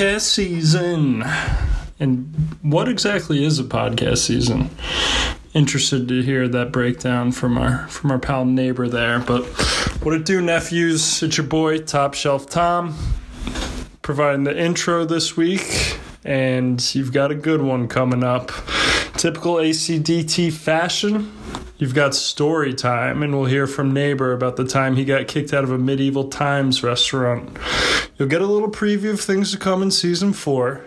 Podcast season. And what exactly is a podcast season? Interested to hear that breakdown from our from our pal neighbor there. But what it do, nephews? It's your boy Top Shelf Tom, providing the intro this week, and you've got a good one coming up. Typical ACDT fashion. You've got story time, and we'll hear from neighbor about the time he got kicked out of a medieval times restaurant. You'll get a little preview of things to come in season four.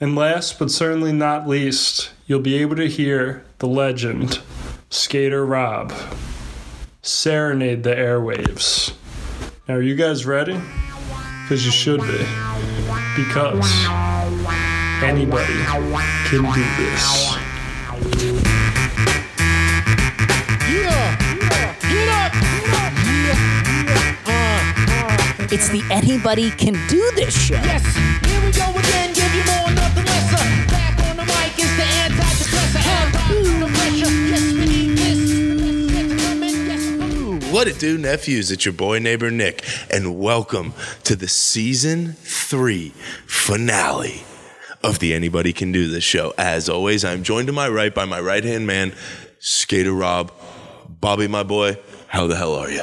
And last but certainly not least, you'll be able to hear the legend, Skater Rob, serenade the airwaves. Now, are you guys ready? Because you should be. Because anybody can do this. Anybody Can Do This show. Yes, here we go again, give you more, nothing lesser. Uh, back on the mic is the antidepressant. Hand pressure. Yes, we need this. Get to come in, yes. What it do, nephews? It's your boy neighbor Nick, and welcome to the season three finale of the Anybody Can Do This show. As always, I'm joined to my right by my right hand man, Skater Rob. Bobby, my boy, how the hell are you?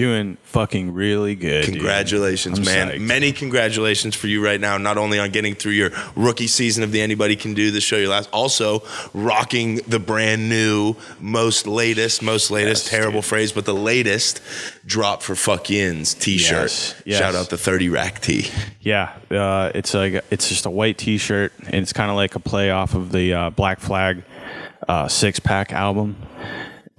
Doing fucking really good. Congratulations, I'm man. psyched. Many congratulations for you right now, not only on getting through your rookie season of the Anybody Can Do the show, your last, also rocking the brand new, most latest, most latest, Yes, terrible dude. phrase, but the latest drop for fuck yins t shirt. Yes, yes. Shout out the 30 rack tee. Yeah, uh, it's like it's just a white T-shirt, and it's kind of like a play off of the uh, Black Flag uh, six pack album,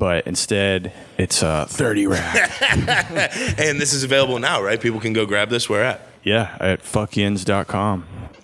but instead it's a thirty rack. And this is available now, right? People can go grab this. Where at? yeah, at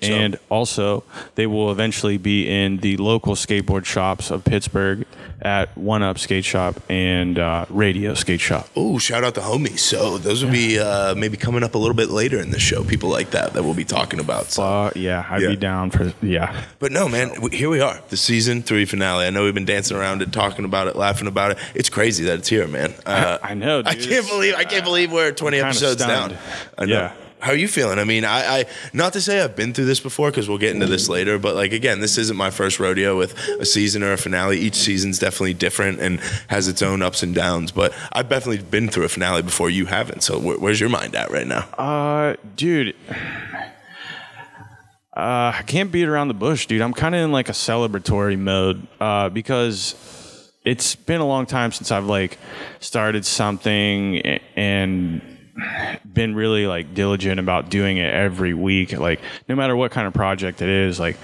And also, they will eventually be in the local skateboard shops of Pittsburgh at One Up Skate Shop and uh, Radio Skate Shop. Oh, shout out the homies. So those will be uh, maybe coming up a little bit later in the show. People like that that we'll be talking about. So. Uh, yeah, I'd Yeah. be down for yeah. But no, man, here we are, the season three finale. I know we've been dancing around it, talking about it, laughing about it. It's crazy that it's here, man. Uh, I know. I can't believe I can't believe we're 20 episodes stunned. down. I know. Yeah. How are you feeling? I mean, I, I not to say I've been through this before because we'll get into this later, but like again, this isn't my first rodeo with a season or a finale. Each season's definitely different and has its own ups and downs. But I've definitely been through a finale before you haven't. So where, where's your mind at right now? Uh, dude. Uh, I can't beat around the bush, dude. I'm kind of in like a celebratory mode uh, because it's been a long time since I've like started something and been really like diligent about doing it every week. Like no matter what kind of project it is, like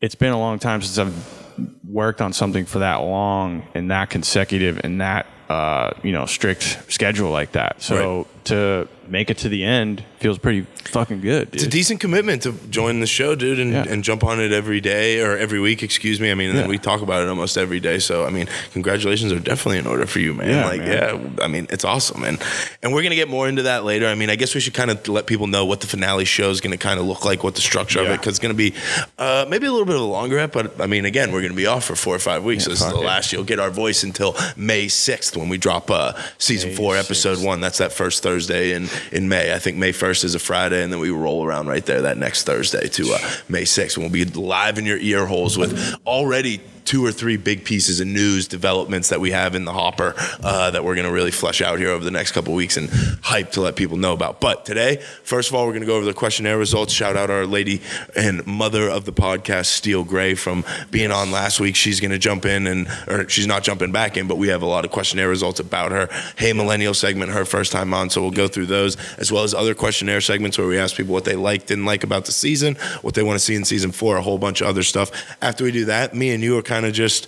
it's been a long time since I've worked on something for that long and that consecutive and that uh, you know strict schedule like that. So to make it to the end feels pretty fucking good. Dude. It's a decent commitment to join the show, dude, and, Yeah. and jump on it every day or every week, excuse me. I mean, and then Yeah. we talk about it almost every day. So, I mean, congratulations are definitely in order for you, man. Yeah, like, man. yeah, I mean, it's awesome. And, and we're going to get more into that later. I mean, I guess we should kind of let people know what the finale show is going to kind of look like, what the structure of it, because it's going to be uh, maybe a little bit of a longer ep, but I mean, again, we're going to be off for four or five weeks. so this is the last you'll get our voice until May 6th when we drop uh, season May four, episode 6th. one. That's that first Thursday in, in May. I think May 1st is a Friday, and then we roll around right there that next Thursday to uh, May 6th. And we'll be live in your ear holes with already two or three big pieces of news developments that we have in the hopper uh, that we're going to really flesh out here over the next couple weeks and hype to let people know about. But today, first of all, we're going to go over the questionnaire results. Shout out our lady and mother of the podcast, Steel Gray, from being on last week. She's going to jump in and, or she's not jumping back in, but we have a lot of questionnaire results about her. Hey Millennial segment, her first time on. So we'll go through those as well as other questionnaire segments where we ask people what they like, didn't like about the season, what they want to see in season four, a whole bunch of other stuff. After we do that, me and you are kind of just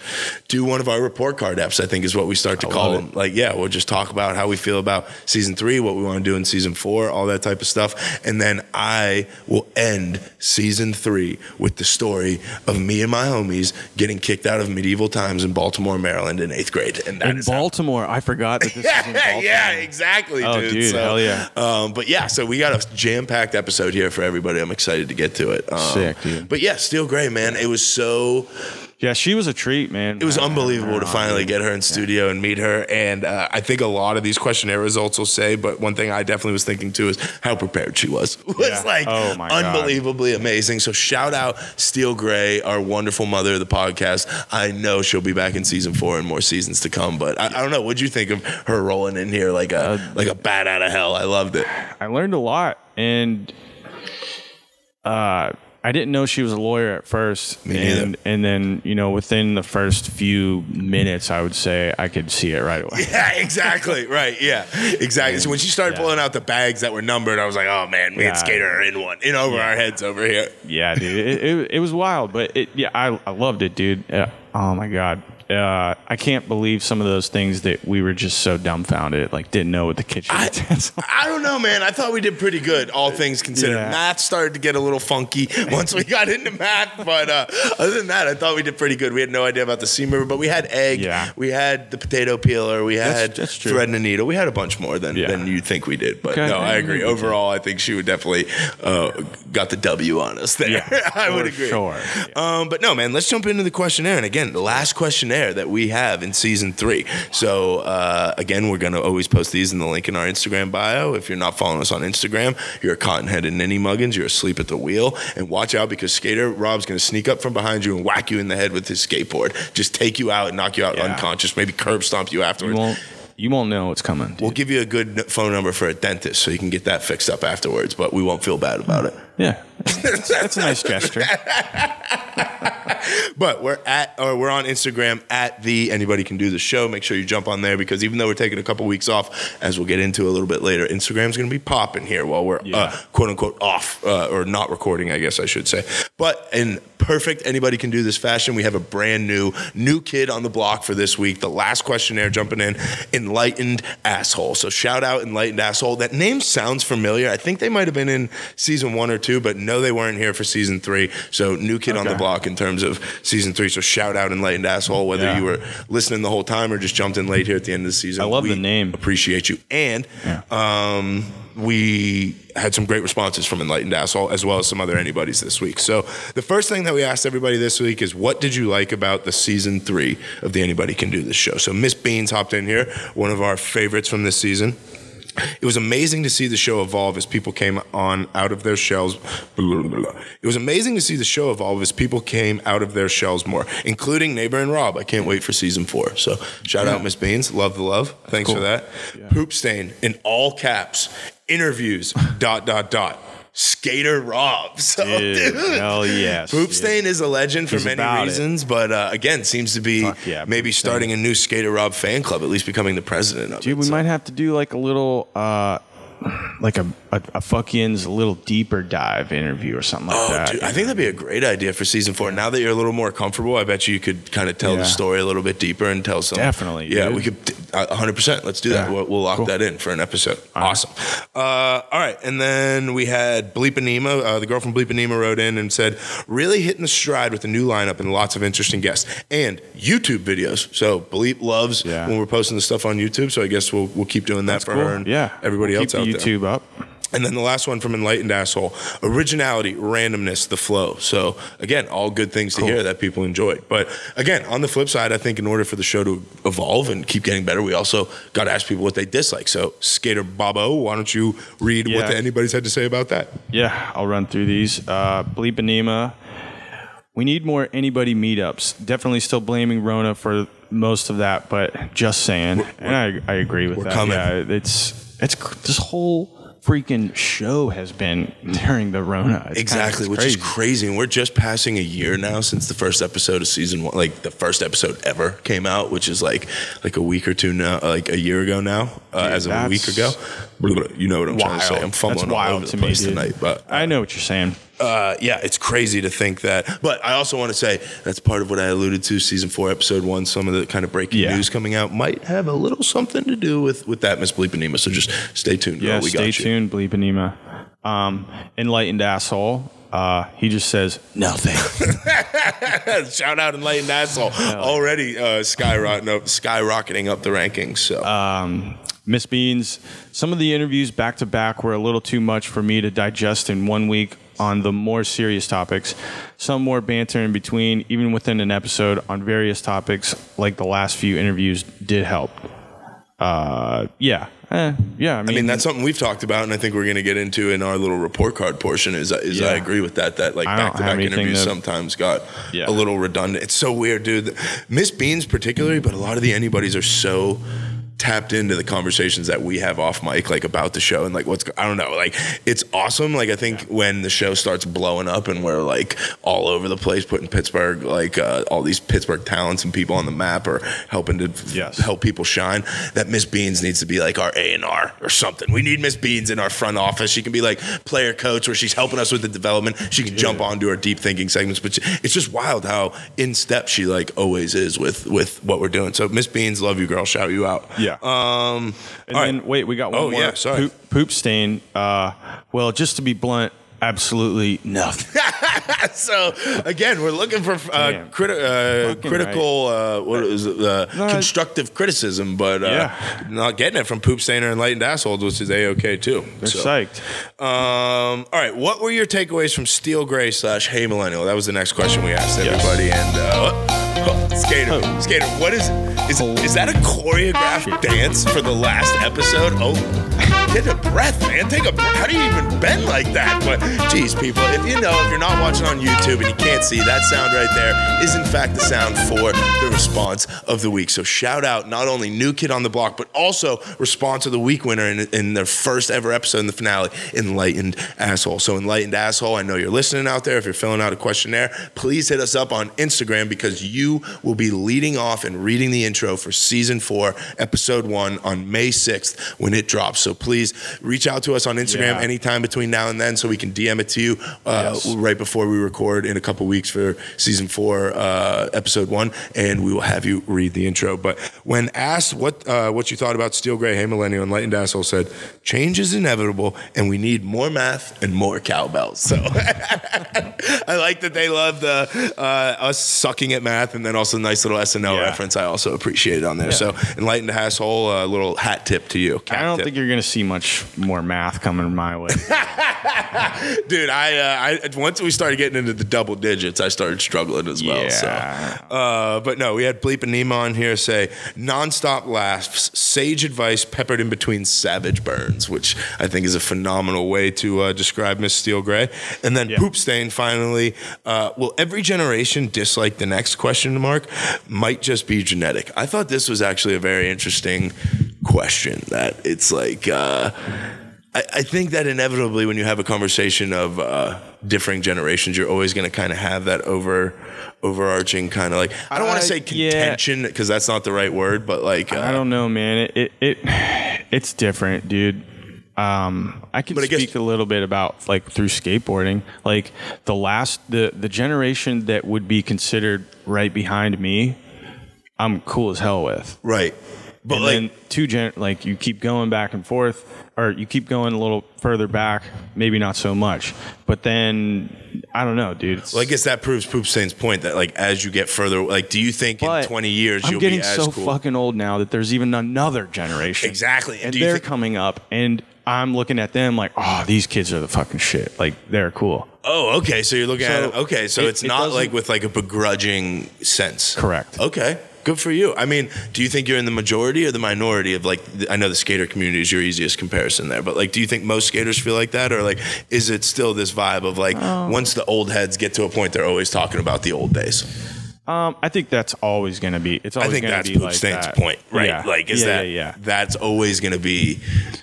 do one of our report card apps, I think is what we start to call love them. Like, yeah, we'll just talk about how we feel about season three, what we want to do in season four, all that type of stuff. And then I will end season three with the story of me and my homies getting kicked out of medieval times in Baltimore, Maryland in eighth grade. And that in Baltimore, I forgot that this is in Baltimore. yeah, exactly, Oh, dude. dude, hell yeah. Um, but yeah, so we got a jam-packed episode here for everybody. I'm excited to get to it. Um, Sick, dude. But yeah, Steel Gray, man, it was so Yeah, she was a treat, man. It was unbelievable to finally get her in studio and meet her. And uh, I think a lot of these questionnaire results will say, but one thing I definitely was thinking too is how prepared she was. It was Yeah. like Oh, my God. unbelievably amazing. So shout out Steel Gray, our wonderful mother of the podcast. I know she'll be back in season four and more seasons to come. But I, I don't know. What'd you think of her rolling in here like a Uh, like a bat out of hell? I loved it. I learned a lot, and uh, I didn't know she was a lawyer at first. Me neither. and and then you know within the first few minutes, I would say I could see it right away. Yeah, exactly. right. Yeah, exactly. So when she started Yeah. pulling out the bags that were numbered, I was like, oh man, we Yeah. and Skater are in one, in over our heads over here. Yeah, dude, it, it, it was wild, but it, yeah, I, I loved it, dude. Uh, oh my god, uh, I can't believe some of those things that we were just so dumbfounded, like didn't know what the kitchen I, utensils. I don't know, man. I thought we did pretty good, all things considered. Yeah. Math started to get a little funky once we got into math, but uh, other than that, I thought we did pretty good. We had no idea about the seam ripper, but we had egg, Yeah. we had the potato peeler, we had that's true. thread and a needle. We had a bunch more than, Yeah. than you think we did. But Okay. no, I agree. Overall, I think she would definitely uh, got the W on us there. Yeah, I would agree. sure. Um, but no, man, let's jump into the questionnaire. And again, the last questionnaire that we have in season three. So uh, again, we're going to always post these in the link in our Instagram bio. If you're not following us on Instagram, you're a cotton-headed ninny muggins. You're asleep at the wheel. And watch out because Skater Rob's going to sneak up from behind you and whack you in the head with his skateboard. Just take you out and knock you out Yeah. unconscious. Maybe curb stomp you You afterwards. won't, you won't know what's coming. dude. We'll give you a good phone number for a dentist so you can get that fixed up afterwards, but we won't feel bad about it. Yeah, that's, that's a nice gesture. But we're at or we're on Instagram at the anybody can do the show. Make sure you jump on there because even though we're taking a couple weeks off, as we'll get into a little bit later, Instagram's going to be popping here while we're uh, quote unquote off uh, or not recording, I guess I should say. But in perfect anybody can do this fashion, we have a brand new new kid on the block for this week. The last questionnaire jumping in, enlightened asshole. So shout out enlightened asshole. That name sounds familiar. I think they might have been in season one or two, but no, they weren't here for season three. So new kid on the block in terms of season three. So shout out enlightened asshole, whether Yeah. you were listening the whole time or just jumped in late here at the end of the season. I love we the name. Appreciate you. And Yeah. um, we had some great responses from enlightened asshole as well as some other anybody's this week. So the first thing that we asked everybody this week is what did you like about the season three of the Anybody Can Do This show? So Miss Beans hopped in here, one of our favorites from this season. It was amazing to see the show evolve as people came on out of their shells. Blah, blah, blah. It was amazing to see the show evolve as people came out of their shells more, including Neighbor and Rob. I can't wait for season four. So shout out Miss Beans. Love the love. Thanks for that. Poop stain in all caps. Interviews. dot dot dot. Skater Rob. So, Dude, dude, hell yes, Poop dude. Stain is a legend for He's many about it. reasons, but uh, again, seems to be yeah, maybe starting a new Skater Rob fan club, at least becoming the president of it. Dude, we So- might have to do like a little, uh, like a, a, a fucking's little deeper dive interview or something like Oh, that. dude, I think that'd be a great idea for season four. Now that you're a little more comfortable, I bet you you could kind of tell Yeah. the story a little bit deeper and tell some. Definitely, Yeah, dude. we could. uh, 100%. Let's do that. Yeah. We'll, we'll lock Cool. that in for an episode. awesome. Uh, all right. And then we had Bleepanema. Uh, the girl from Bleep Bleepanema wrote in and said, really hitting the stride with the new lineup and lots of interesting guests and YouTube videos. So Bleep loves Yeah. when we're posting the stuff on YouTube. So I guess we'll, we'll keep doing that That's for cool. her and yeah, everybody We'll else out the there. YouTube up. And then the last one from Enlightened Asshole originality, randomness, the flow. So, again, all good things to hear that people enjoyed. But again, on the flip side, I think in order for the show to evolve and keep getting better, we also got to ask people what they dislike. So, Skater Bobo, why don't you read what the, anybody's had to say about that? Yeah, I'll run through these. Uh, Bleepanema. We need more anybody meetups. Definitely still blaming Rona for most of that, but just saying. and I, I agree with we're that. coming. Yeah, it's it's this whole freaking show has been during the Rona. It's Exactly, kinda- which it's is crazy. And we're just passing a year now since the first episode of season one, like the first episode ever came out, which is like like a week or two now, like a year ago now, uh, Dude, as of a week ago. You know what I'm trying to say. I'm fumbling all wild over the me, place dude. tonight, but I know what you're saying. Uh, yeah, it's crazy to think that. But I also want to say that's part of what I alluded to. Season four, episode one. Some of the kind of breaking Yeah. news coming out might have a little something to do with with that Miss Bleepanema. So just stay tuned. girl. Yeah, we stay got you. tuned, Bleepanema. Um, enlightened asshole. Uh, he just says nothing. Shout out enlightened asshole. Already uh, skyrocketing up, skyrocketing up the rankings. So um, Miss Beans, some of the interviews back to back were a little too much for me to digest in one week. On the more serious topics, some more banter in between, even within an episode on various topics, like the last few interviews did help. Uh, yeah, eh, yeah. I mean, I mean, that's something we've talked about, and I think we're going to get into in our little report card portion. Is is Yeah. I agree with that. That like back to back interviews to- sometimes got Yeah. a little redundant. It's so weird, dude. Miss Beans particularly, but a lot of the anybody's are so tapped into the conversations that we have off mic, like about the show and like what's I don't know, like it's awesome. Like I think when the show starts blowing up and we're like all over the place, putting Pittsburgh like uh, all these Pittsburgh talents and people on the map or helping to Yes. help people shine. That Miss Beans needs to be like our A and R or something. We need Miss Beans in our front office. She can be like player coach where she's helping us with the development. She can jump onto our deep thinking segments. But she- it's just wild how in step she like always is with with what we're doing. So Miss Beans, love you, girl. Shout you out. Yeah. Um. And then right. wait, we got one Oh, more. yeah, sorry. Poop, poop stain. Uh, well, just to be blunt, absolutely nothing. so again, we're looking for uh, criti- uh, critical, uh, what is it, uh, No, constructive criticism, but uh, Yeah. not getting it from poop stainer and enlightened assholes, which is a okay too. They're So, psyched. Um, all right, what were your takeaways from Steel Gray slash Hey Millennial? That was the next question we asked everybody. And uh, oh, oh, Skater, Oh. Skater, what is is is that a choreographed dance for the last episode? Oh, take a breath, man. Take a breath. How do you even bend like that? But geez, people, if you know, if you're not watching on YouTube and you can't see that sound right there, is in fact the sound for the response of the week. So shout out not only new kid on the block, but also response of the week winner in, in their first ever episode in the finale, enlightened asshole. So enlightened asshole, I know you're listening out there. If you're filling out a questionnaire, please hit us up on Instagram because you will be leading off and reading the intro for season four, episode one on May 6th when it drops. So please reach out to us on Instagram Yeah. anytime between now and then so we can DM it to you uh, Yes. right before we record in a couple weeks for season four, uh, episode one, and we will have you read the intro. But when asked what uh, what you thought about Steel Gray, Hey Millennial, Enlightened Asshole said, change is inevitable and we need more math and more cowbells. So I like that they love the uh, us sucking at math and then also nice little SNL Yeah. reference. I also appreciate it on there. So Enlightened Asshole, a little hat tip to you. I don't tip. think you're going to see much more math coming my way. Dude, I, uh, I once we started getting into the double digits, I started struggling as well. Yeah. So, uh, but no, we had Bleepanema on here say nonstop laughs, sage advice peppered in between savage burns, which I think is a phenomenal way to uh, describe Miss Steel Gray. And then Yeah. Poop Stain finally, uh, will every generation dislike the next question mark? Might just be genetic. I thought this was actually a very interesting question. That it's like. Uh, I, I think that inevitably, when you have a conversation of uh, differing generations, you're always going to kind of have that over overarching kind of like I don't want Uh, to say contention because that's not the right word, but like uh, I don't know, man. It, it, it it's different, dude. Um, I can But I guess- speak a little bit about like through skateboarding, like the last the the generation that would be considered right behind me. I'm cool as hell with. right. But and like, then two gen like you keep going back and forth or you keep going a little further back maybe not so much but then i don't know dude well, I guess that proves Poop Stain's point that like as you get further, like, do you think in 20 years i'm you'll getting be as so cool? fucking old now that there's even another generation Exactly. and you they're think- coming up and i'm looking at them like oh these kids are the fucking shit like they're cool oh, okay. So you're looking So, at it. Okay, so it- it's it not like with like a begrudging sense. Correct. Okay. Good for you. I mean, do you think you're in the majority or the minority of like? I know the skater community is your easiest comparison there, but like, do you think most skaters feel like that, or like, is it still this vibe of like, Oh. once the old heads get to a point, they're always talking about the old days? um i think that's always going to be it's I always think going that's to be like Stain's that. point, right? yeah. Like, is yeah, that yeah, yeah. that's always going to be?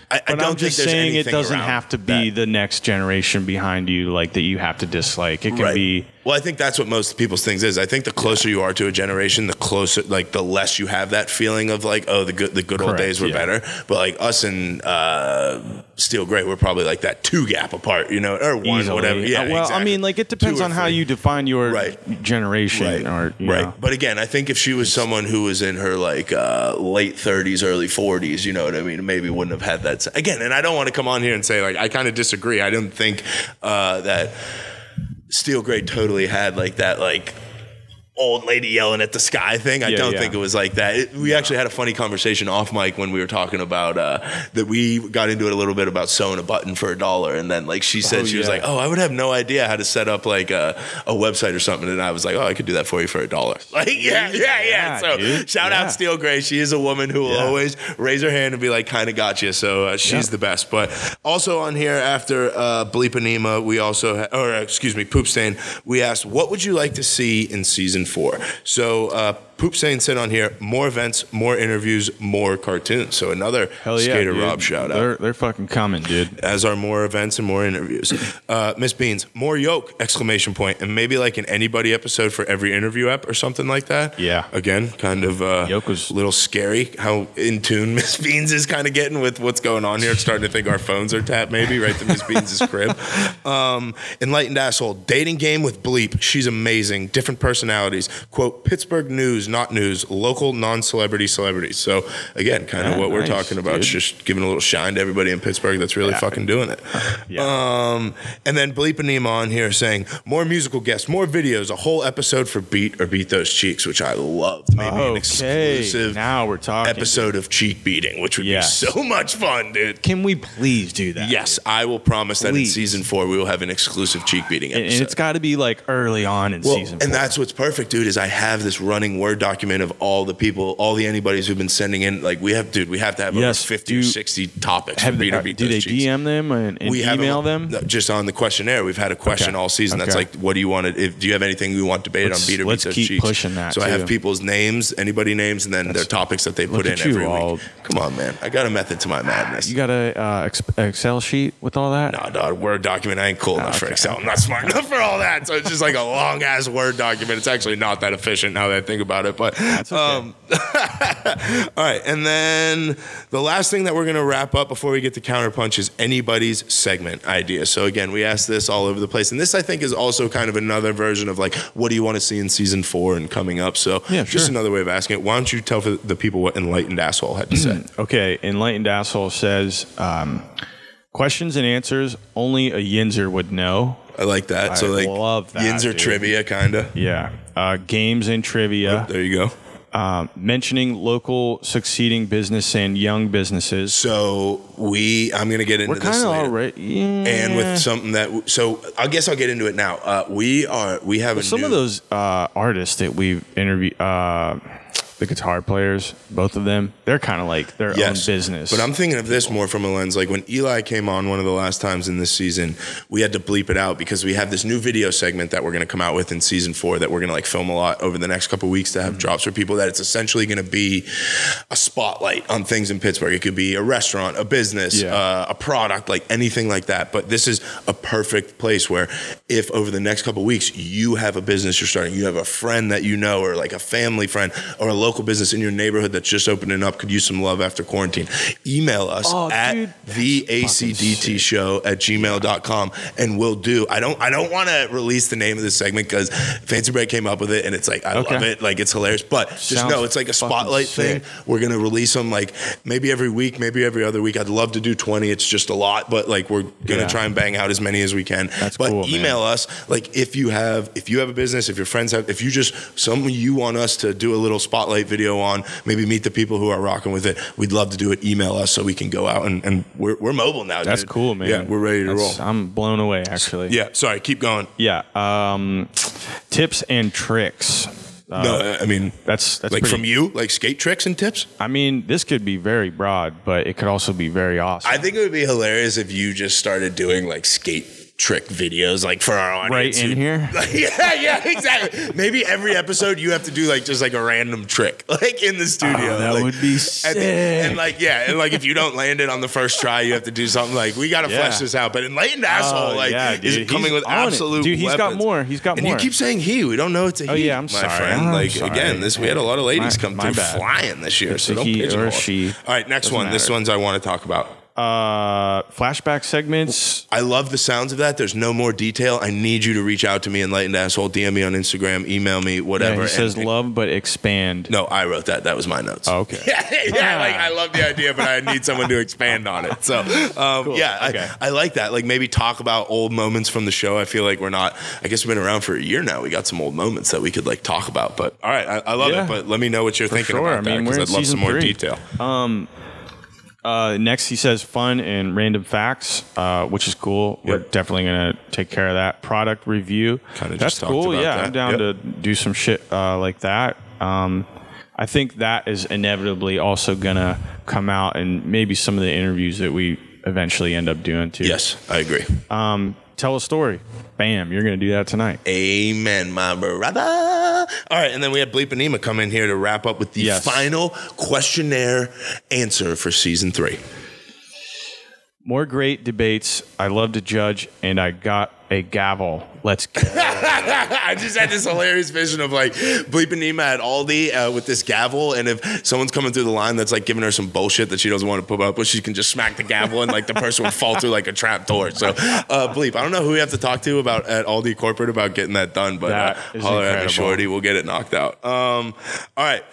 I, I But don't I'm just saying it doesn't have to be that. the next generation behind you, like that you have to dislike. It can Right. be Well, I think that's what most people's things is. I think the closer you are to a generation, the closer, like, the less you have that feeling of like, oh, the good, the good old days were yeah. better. But like us and uh, Steel Gray, we're probably like that two gap apart, you know, or one, easily. whatever. Yeah. Uh, well, exactly. I mean, like it depends on how you define your Right. generation, Right. or you right. know. But again, I think if she was someone who was in her like uh, late 30s, early 40s, you know what I mean, maybe wouldn't have had that. Again, and I don't want to come on here and say like I kind of disagree. I didn't think uh, that Steel Gray totally had like that like old lady yelling at the sky thing. I Yeah, don't yeah. think it was like that. It- we actually had a funny conversation off mic when we were talking about uh, that. We got into it a little bit about sewing a button for a dollar, and then like she said, Oh, she was like, "Oh, I would have no idea how to set up like a, a website or something," and I was like, "Oh, I could do that for you for a dollar." Like, yeah, yeah, yeah. Yeah, So dude. shout Yeah. out Steel Gray. She is a woman who will Yeah. always raise her hand and be like, "Kind of got you." So uh, she's Yeah. the best. But also on here after uh, Bleepanema, we also ha- or excuse me, Poop Stain. We asked, "What would you like to see in season four? So. Uh, Poop Stain said on here, more events, more interviews, more cartoons. So another Hell yeah, Skater dude. Rob shout out They're they're fucking coming, dude. as are more events and more interviews. Uh, Miss Beans, more yoke! Exclamation point, and maybe like an anybody episode for every interview app or something like that. Yeah. Again, kind of uh, Yoke was- a little scary how in tune Miss Beans is kind of getting with what's going on here. It's starting to think our phones are tapped, maybe right to Miss Beans' crib. Um, enlightened asshole, dating game with Bleep. She's amazing. Different personalities. Quote Pittsburgh news, not news. Local non-celebrity celebrities. So again, kind of Yeah, what we're talking about. dude. Just giving a little shine to everybody in Pittsburgh that's really fucking doing it. Yeah. Um, and then Bleepanema on here saying more musical guests, more videos, a whole episode for Beat or Beat Those Cheeks, which I loved. Maybe an Okay, exclusive now we're talking. episode of cheek beating, which would Yes. be so much fun, dude. Can we please do that? Yes, I will promise that in season four we will have an exclusive cheek beating episode. and it's got to be like early on in Well, season. and that's what's perfect, dude. Is I have this running word document of all the people, all the anybody's who've been sending in. Like we have, dude, we have to have Yes, fifty or sixty topics. have for they, Beat or Beat do they. DM them and, and have email them? just on the questionnaire. We've had a question Okay. all season that's like, "What do you want? To, if do you have anything you want debated Let's- on Beat or let's keep Cheeks?" pushing that, So I have people's names, anybody names, and then their topics that they put in every all- week. Come on, man, I got a method to my madness. You got a uh, Excel sheet with all that? No, dog, Word document. I ain't cool enough for. Excel. I'm not smart enough for all that. So it's just like a long ass Word document. It's actually not that efficient now that I think about it. But okay. um, all right, and then the last thing that we're gonna wrap up before we get to counterpunch is anybody's segment idea. So again, we asked this all over the place, and this I think is also kind of another version of like, what do you want to see in season four and coming up? So Yeah, just sure. another way of asking it. Why don't you tell the people what enlightened asshole had to say? Okay, Enlightened Asshole says um, questions and answers only a Yinzer would know. I like that. so like, love that, Yinzer dude. trivia, kinda. Yeah. Uh, games and trivia. There you go. Um, mentioning local succeeding business and young businesses. So we, I'm gonna get into We're this kind of later. already. Yeah. and with something that so I guess I'll get into it now. Uh, we are we have a some new, of those uh, artists that we've interviewed, uh, the guitar players, both of them, they're kind of like their yes, own business. But I'm thinking of this more from a lens like when Eli came on one of the last times in this season, we had to bleep it out because we have this new video segment that we're going to come out with in season four that we're going to like film a lot over the next couple weeks to Mm-hmm. have drops for people. That it's essentially going to be a spotlight on things in Pittsburgh. It could be a restaurant, a business, Yeah. uh, a product, like anything like that. But this is a perfect place where if over the next couple weeks you have a business you're starting, you have a friend that you know, or like a family friend, or a local business in your neighborhood that's just opening up, could use some love after quarantine, email us Oh, at dude, the ACDT show at gmail.com and we'll do. I don't I don't want to release the name of this segment because Fancy Break came up with it and it's like I Okay. love it. Like it's hilarious. But just Sounds know it's like a spotlight thing. We're gonna release them like maybe every week, maybe every other week. I'd love to do 20. It's just a lot, but like we're gonna Yeah. try and bang out as many as we can. That's but cool, man. email us like if you have if you have a business, if your friends have if you just someone you want us to do a little spotlight video on, maybe meet the people who are rocking with it. We'd love to do it. Email us so we can go out and, and we're, we're mobile now. That's dude. cool, man. Yeah, we're ready to That's- roll. I'm blown away, actually. Yeah, sorry, keep going. Yeah. Um, tips and tricks. Uh, no, I mean That's that's like pretty- from you, like skate tricks and tips. I mean, this could be very broad, but it could also be very awesome. I think it would be hilarious if you just started doing like skate trick videos, like for our right audience. in here. yeah, yeah, exactly. Maybe every episode you have to do like just like a random trick, like in the studio. Oh, that Like, would be and, sick. and like yeah, and like if you don't land it on the first try, you have to do something like we got to Yeah. flesh this out. But enlightened asshole, Oh, like yeah, is dude. coming He's with it. absolute. Dude, he's got more. He's got and more. you keep saying he. We don't know it's a Oh, he. yeah, I'm sorry. friend. I'm like sorry. again, this we had a lot of ladies My- come my through bad. flying this year. It's so don't he or she. All right, next Doesn't one. This one's I want to talk about. Uh, flashback segments. I love the sounds of that. There's no more detail. I need you to reach out to me, enlightened asshole. DM me on Instagram, email me, Yeah, whatever. he says and- love but expand. No, I wrote that. That was my notes. Oh, okay. yeah, yeah, like I love the idea, but I need someone to expand on it. So, um, yeah, Okay. I, I like that. Like maybe talk about old moments from the show. I feel like we're not. I guess we've been around for a year now. We got some old moments that we could like talk about. But all right, I, I love Yeah. it. But let me know what you're thinking sure. about I mean, that because I'd love some more three. detail. Uh, next, he says fun and random facts, uh, which is cool. We're definitely gonna take care of that. Product review, Kinda that's just cool. about Yeah, that. I'm down Yep. to do some shit uh, like that. Um, I think that is inevitably also gonna come out in maybe some of the interviews that we eventually end up doing too. Yes, I agree. Um, tell a story. Bam, you're gonna do that tonight. Amen, my brother. All right, and then we had Bleepanema come in here to wrap up with the Yes. final questionnaire answer for season three. More great debates. I love to judge, and I got a gavel. Let's go. I just had this hilarious vision of like bleeping Nima at Aldi uh, with this gavel, and if someone's coming through the line that's like giving her some bullshit that she doesn't want to put up with, she can just smack the gavel, and like the person would fall through like a trap door. So, uh, bleep. I don't know who we have to talk to about at Aldi corporate about getting that done, but That uh, holler at shorty. We'll get it knocked out. Um, all right.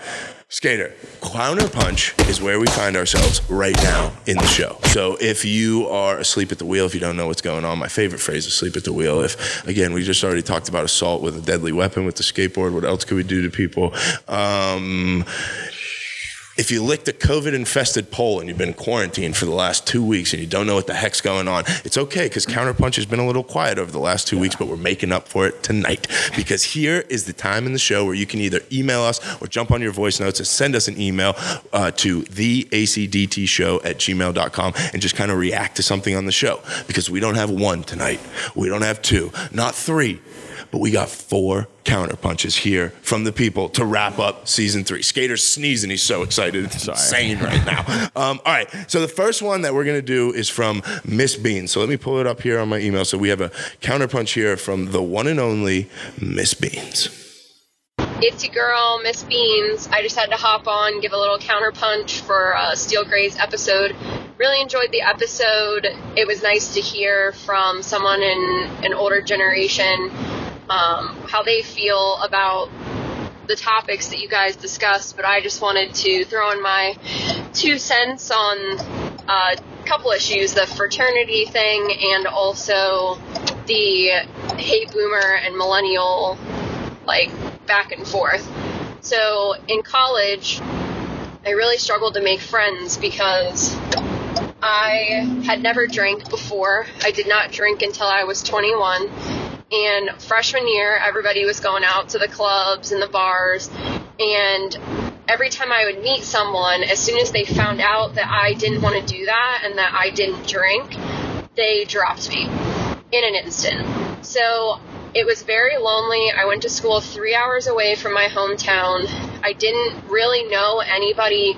Skater, counter punch is where we find ourselves right now in the show. So if you are asleep at the wheel, if you don't know what's going on, my favorite phrase is asleep at the wheel. If again, we just already talked about assault with a deadly weapon with the skateboard. What else could we do to people? Um, if you licked a COVID infested pole and you've been quarantined for the last two weeks and you don't know what the heck's going on, it's okay because Counterpunch has been a little quiet over the last two weeks, but we're making up for it tonight. Because here is the time in the show where you can either email us or jump on your voice notes and send us an email uh, to theacdtshow at gmail.com and just kind of react to something on the show. Because we don't have one tonight. We don't have two, not three but we got four counter punches here from the people to wrap up season three. Skater's sneezing. He's so excited. It's insane right now. Um, all right. So the first one that we're going to do is from Miss Bean. So let me pull it up here on my email. So we have a counter punch here from the one and only Miss Beans. It's your girl, Miss Beans. I just had to hop on, give a little counterpunch for uh, Steel Gray's episode. Really enjoyed the episode. It was nice to hear from someone in an older generation um, how they feel about the topics that you guys discussed. But I just wanted to throw in my two cents on a couple issues the fraternity thing and also the hate boomer and millennial like back and forth. So in college, I really struggled to make friends because I had never drank before. I did not drink until I was 21. And freshman year, everybody was going out to the clubs and the bars. And every time I would meet someone, as soon as they found out that I didn't want to do that and that I didn't drink, they dropped me in an instant. So it was very lonely. I went to school three hours away from my hometown. I didn't really know anybody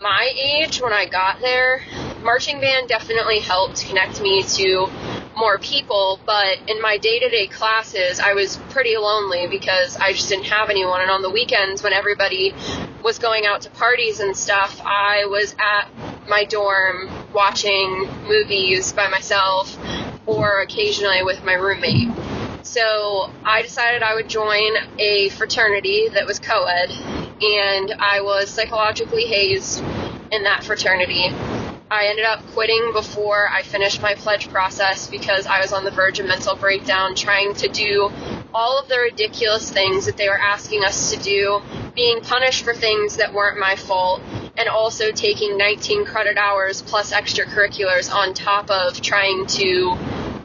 my age when I got there. Marching band definitely helped connect me to more people, but in my day to day classes, I was pretty lonely because I just didn't have anyone. And on the weekends, when everybody was going out to parties and stuff, I was at my dorm watching movies by myself or occasionally with my roommate. So I decided I would join a fraternity that was co ed, and I was psychologically hazed in that fraternity. I ended up quitting before I finished my pledge process because I was on the verge of mental breakdown trying to do all of the ridiculous things that they were asking us to do, being punished for things that weren't my fault, and also taking 19 credit hours plus extracurriculars on top of trying to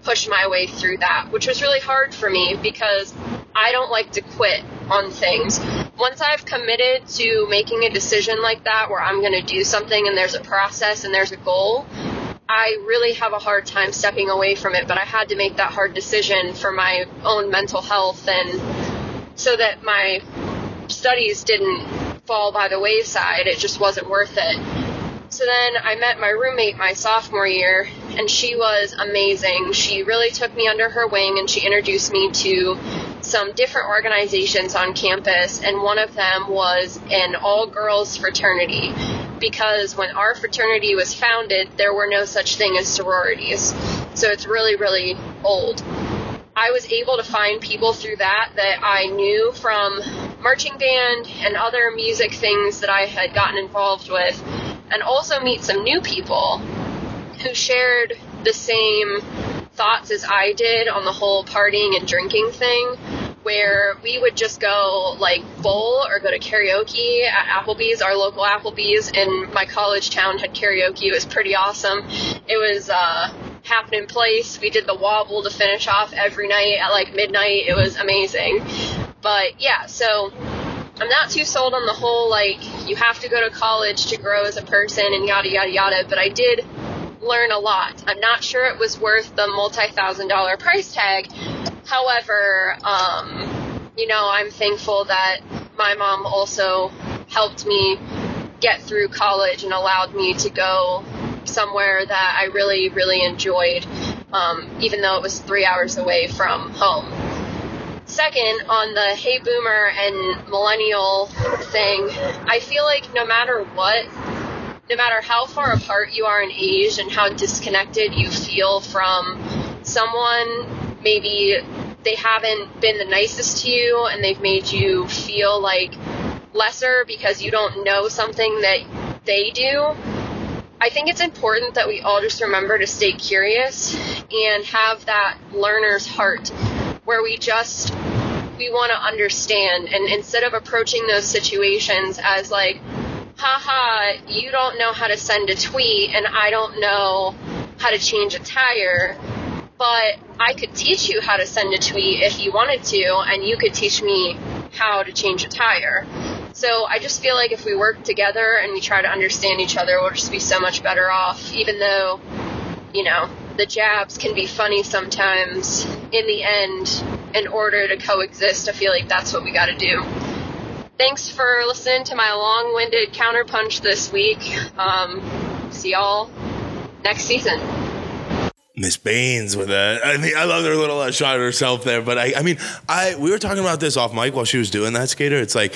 push my way through that, which was really hard for me because I don't like to quit on things. Once I've committed to making a decision like that where I'm going to do something and there's a process and there's a goal, I really have a hard time stepping away from it, but I had to make that hard decision for my own mental health and so that my studies didn't fall by the wayside. It just wasn't worth it. So then I met my roommate my sophomore year, and she was amazing. She really took me under her wing and she introduced me to some different organizations on campus, and one of them was an all girls fraternity. because when our fraternity was founded, there were no such thing as sororities. So it's really, really old. I was able to find people through that that I knew from marching band and other music things that I had gotten involved with, and also meet some new people who shared the same thoughts as I did on the whole partying and drinking thing. Where we would just go like bowl or go to karaoke at Applebee's, our local Applebee's in my college town had karaoke. It was pretty awesome. It was uh, happening place. We did the wobble to finish off every night at like midnight. It was amazing. But yeah, so I'm not too sold on the whole like you have to go to college to grow as a person and yada yada yada, but I did learn a lot. I'm not sure it was worth the multi thousand dollar price tag. However, um, you know, I'm thankful that my mom also helped me get through college and allowed me to go somewhere that I really, really enjoyed, um, even though it was three hours away from home. Second, on the hey boomer and millennial thing, I feel like no matter what, no matter how far apart you are in age and how disconnected you feel from someone, maybe they haven't been the nicest to you and they've made you feel like lesser because you don't know something that they do. I think it's important that we all just remember to stay curious and have that learner's heart where we just we want to understand. And instead of approaching those situations as like haha you don't know how to send a tweet and I don't know how to change a tire but I could teach you how to send a tweet if you wanted to and you could teach me how to change a tire. So I just feel like if we work together and we try to understand each other we'll just be so much better off even though you know the jabs can be funny sometimes in the end in order to coexist i feel like that's what we got to do thanks for listening to my long-winded counterpunch this week um, see y'all next season Miss Beans with a. I mean, I love her little uh, shot at herself there, but I, I mean, I we were talking about this off mic while she was doing that skater. It's like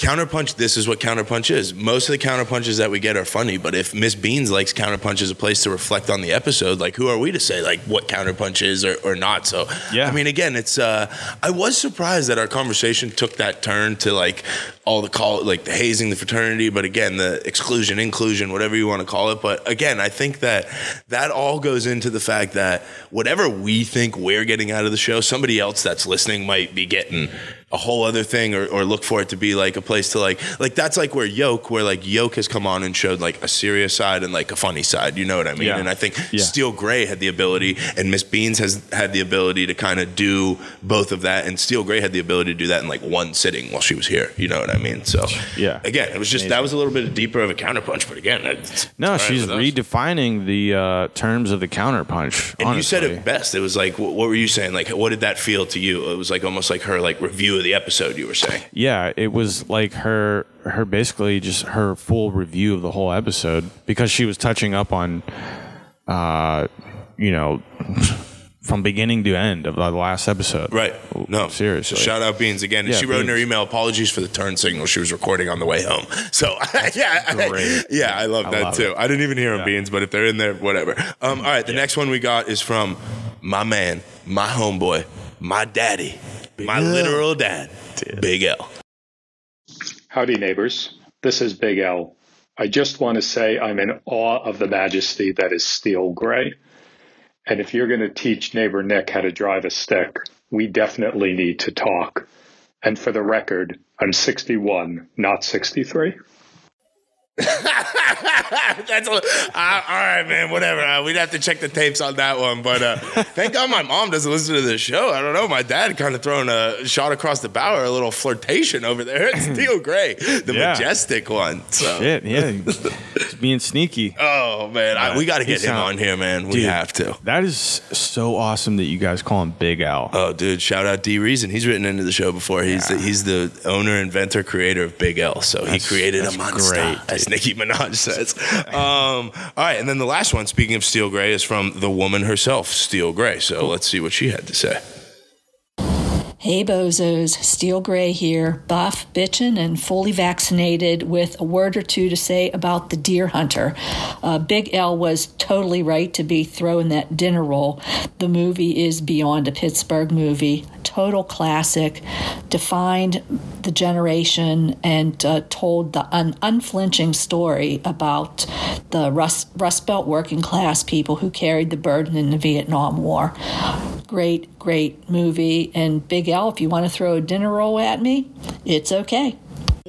counterpunch. This is what counterpunch is. Most of the counterpunches that we get are funny, but if Miss Beans likes counterpunch as a place to reflect on the episode, like who are we to say like what counterpunch is or, or not? So Yeah. I mean, again, it's. uh I was surprised that our conversation took that turn to like all the call like the hazing the fraternity, but again, the exclusion, inclusion, whatever you want to call it. But again, I think that that all goes into the fact that whatever we think we're getting out of the show, somebody else that's listening might be getting a whole other thing or, or look for it to be like a place to like like that's like where yoke where like yoke has come on and showed like a serious side and like a funny side you know what i mean Yeah. and i think Yeah. steel gray had the ability and miss beans has had the ability to kind of do both of that and steel gray had the ability to do that in like one sitting while she was here you know what i mean so Yeah. again it was just that was a little bit deeper of a counterpunch but again No, it's all right she's redefining the uh, terms of the counterpunch. and you said it best. It was like, what, what were you saying? Like, what did that feel to you? It was like almost like her like review of the episode. You were saying, yeah, it was like her her basically just her full review of the whole episode because she was touching up on uh you know from beginning to end of the last episode. right? No, seriously. So shout out Beans again. Yeah, she wrote in her email, apologies for the turn signal she was recording on the way home. So yeah, I- yeah, I love I that love too. it. I didn't even hear them Yeah. Beans, but if they're in there, whatever. Um, all right, the next one we got is from my man, my homeboy, my daddy, my literal dad, Big L. Howdy, neighbors. This is Big L. I just want to say I'm in awe of the majesty that is steel gray. And if you're going to teach neighbor Nick how to drive a stick, we definitely need to talk. And for the record, I'm 61, not 63. That's a, uh, all right, man. Whatever. Uh, we'd have to check the tapes on that one. But uh, thank God my mom doesn't listen to this show. I don't know. My dad kind of throwing a shot across the bow or a little flirtation over there. It's Steel Gray, the Yeah. majestic one. So. Shit, yeah, being sneaky. Oh man, I, we got to get him on here, man. We Dude. have to. That is so awesome that you guys call him Big Al. Oh, dude! Shout out D Reason. He's written into the show before. He's the, he's the owner, inventor, creator of Big L. So That's- he created a monster, great, Nicki Minaj says. um, all right, and then the last one, speaking of Steel Gray, is from the woman herself, Steel Gray. So let's see what she had to say. Hey bozos, Steel Gray here, buff, bitchin', and fully vaccinated with a word or two to say about The Deer Hunter. Uh, Big L was totally right to be throwing that dinner roll. The movie is beyond a Pittsburgh movie. Total classic, defined the generation and uh, told the un- unflinching story about the Rust, Rust Belt working class people who carried the burden in the Vietnam War. Great, great movie. And Big L, if you want to throw a dinner roll at me, it's okay.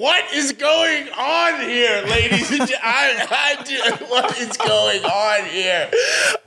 What is going on here, ladies and gentlemen? I, I do, what is going on here?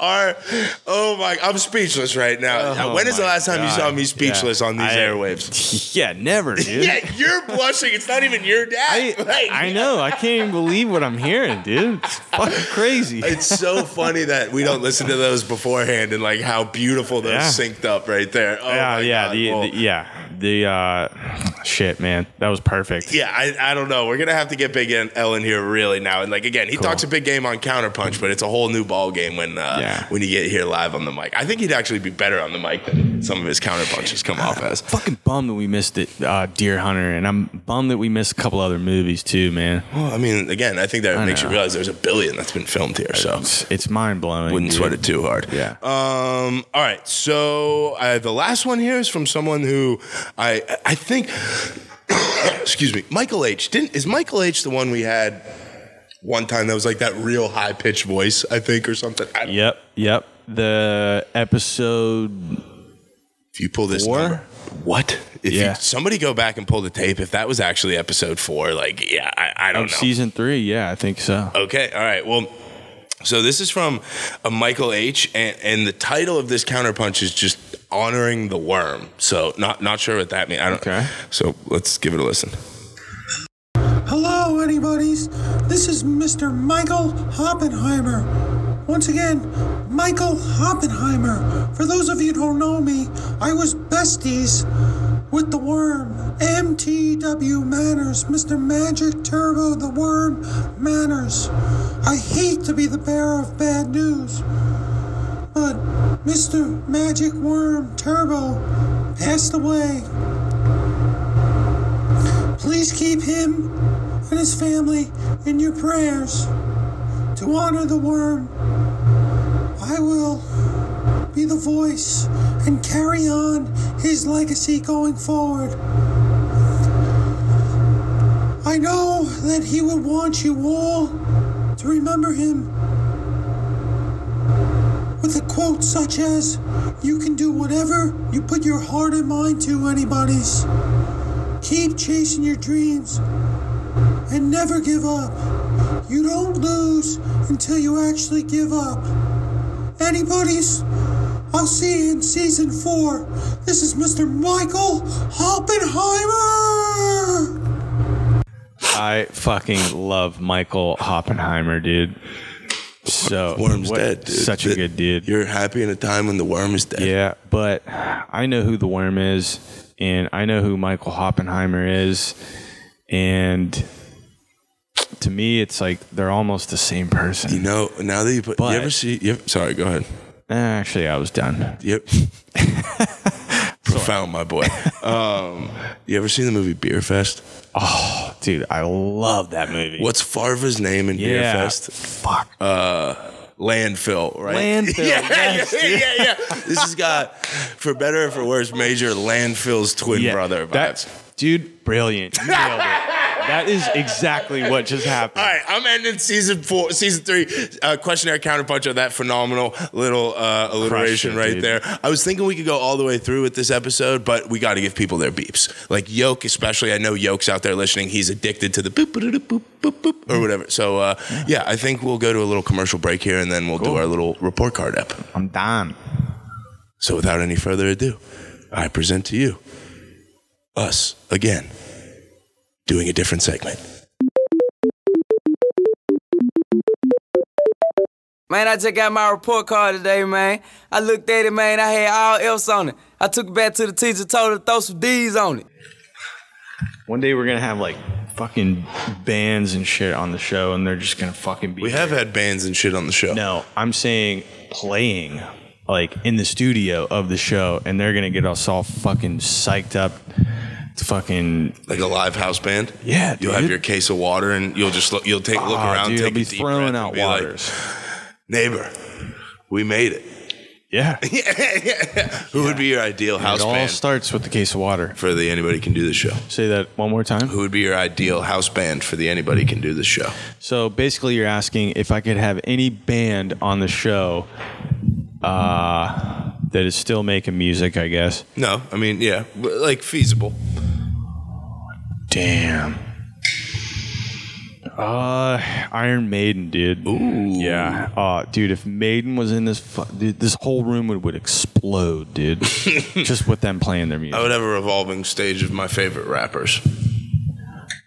Oh my, I'm speechless right now. Oh when is the last time you saw me speechless Yeah. on these I- airwaves? Yeah, never, dude. Yeah, you're blushing. It's not even your dad. I, Like, I know. I can't even believe what I'm hearing, dude. It's fucking crazy. It's so funny that we don't listen to those beforehand and like how beautiful those Yeah. synced up right there. Oh yeah, yeah, God. the, Well, the- yeah. The uh, shit, man, that was perfect. Yeah, I, I don't know. We're gonna have to get Big L in here really now. And like again, he Cool. talks a big game on counterpunch, but it's a whole new ball game when uh, Yeah. when you get here live on the mic. I think he'd actually be better on the mic than some of his counterpunches come off as. Fucking bummed that we missed it, uh, Deer Hunter, and I'm bummed that we missed a couple other movies too, man. Well, I mean, again, I think that I makes you realize there's a billion that's been filmed here. So It's, it's mind blowing. wouldn't sweat it too hard. Yeah. Um. All right. So uh, the last one here is from someone who I I think. excuse me, Michael H. Didn't is Michael H. the one we had one time that was like that real high pitched voice? I think or something. Yep, yep. The episode. If you pull this Four? number, what? If Yeah. you, somebody go back and pull the tape, if that was actually episode four, like yeah, I, I don't know. season three, yeah, I think so. Okay, all right. Well, so this is from a Michael H, and, and the title of this counterpunch is just honoring the worm. So not not sure what that means. I don't. Okay. So let's give it a listen. Hello, anybody's. This is Mr. Michael Oppenheimer. Once again, Michael Oppenheimer. For those of you who don't know me, I was besties with the worm. MTW Manners. Mr. Magic Turbo, the worm Manners. I hate to be the bearer of bad news, but Mr. Magic Worm Turbo passed away. Please keep him and his family in your prayers. To honor the worm, I will be the voice and carry on his legacy going forward. I know that he would want you all to remember him with a quote such as, You can do whatever you put your heart and mind to, anybody's. Keep chasing your dreams and never give up. You don't lose until you actually give up. Anybody's? I'll see you in season four. This is Mr. Michael Oppenheimer. I fucking love Michael Oppenheimer, dude. So Worm's what- dead. Dude. Such a good dude. You're happy in a time when the worm is dead. Yeah, but I know who the worm is, and I know who Michael Oppenheimer is, and to me, it's like they're almost the same person. You know, now that you put, But- you ever see? You ever, sorry, go ahead. Eh, Actually, I was done. Yep. Profound, my boy. Um, you ever seen the movie Beer Fest? Oh, dude, I love that movie. What's Farva's name in Beer Yeah. Fest? Fuck. Uh, landfill, right? Landfill, yeah, yes, yeah, yeah, yeah. This has got, for better or for worse, major landfill's twin brother vibes. that- dude, brilliant. You nailed it. That is exactly what just happened. All right, I'm ending season four, season three, uh, questionnaire counterpunch of that phenomenal little uh, alliteration it, right dude. there. I was thinking we could go all the way through with this episode, but we got to give people their beeps. Like Yoke, especially. I know Yoke's out there listening. He's addicted to the boop, boop, boop, boop, boop, or whatever. So, uh, yeah, I think we'll go to a little commercial break here and then we'll do our little report card ep. I'm done. So, without any further ado, I present to you us again doing a different segment. Man, I just got my report card today, man. I looked at it, man. I had all else on it. I took it back to the teacher, told her to throw some D's on it. One day we're gonna have like fucking bands and shit on the show, and they're just gonna fucking be. We have had bands and shit on the show. No, I'm saying playing like in the studio of the show, and they're gonna get us all fucking psyched up. To fucking like a live house band. Yeah, You'll have your case of water, and you'll just look. You'll take a look Ah, around, dude, take I'll be deep throwing out be like, waters. neighbor, we made it. Yeah. Who would be your ideal house it all band starts with the case of water. for the Anybody Can Do This show? Say that one more time. Who would be your ideal house band for the Anybody Can Do This show? So basically, you're asking if I could have any band on the show uh, that is still making music, I guess. No, I mean, yeah, like feasible. Damn. Uh, Iron Maiden, dude. Ooh. Yeah. Uh, dude, if Maiden was in this, fu- dude, this whole room would, would explode, dude. Just with them playing their music. I would have a revolving stage of my favorite rappers.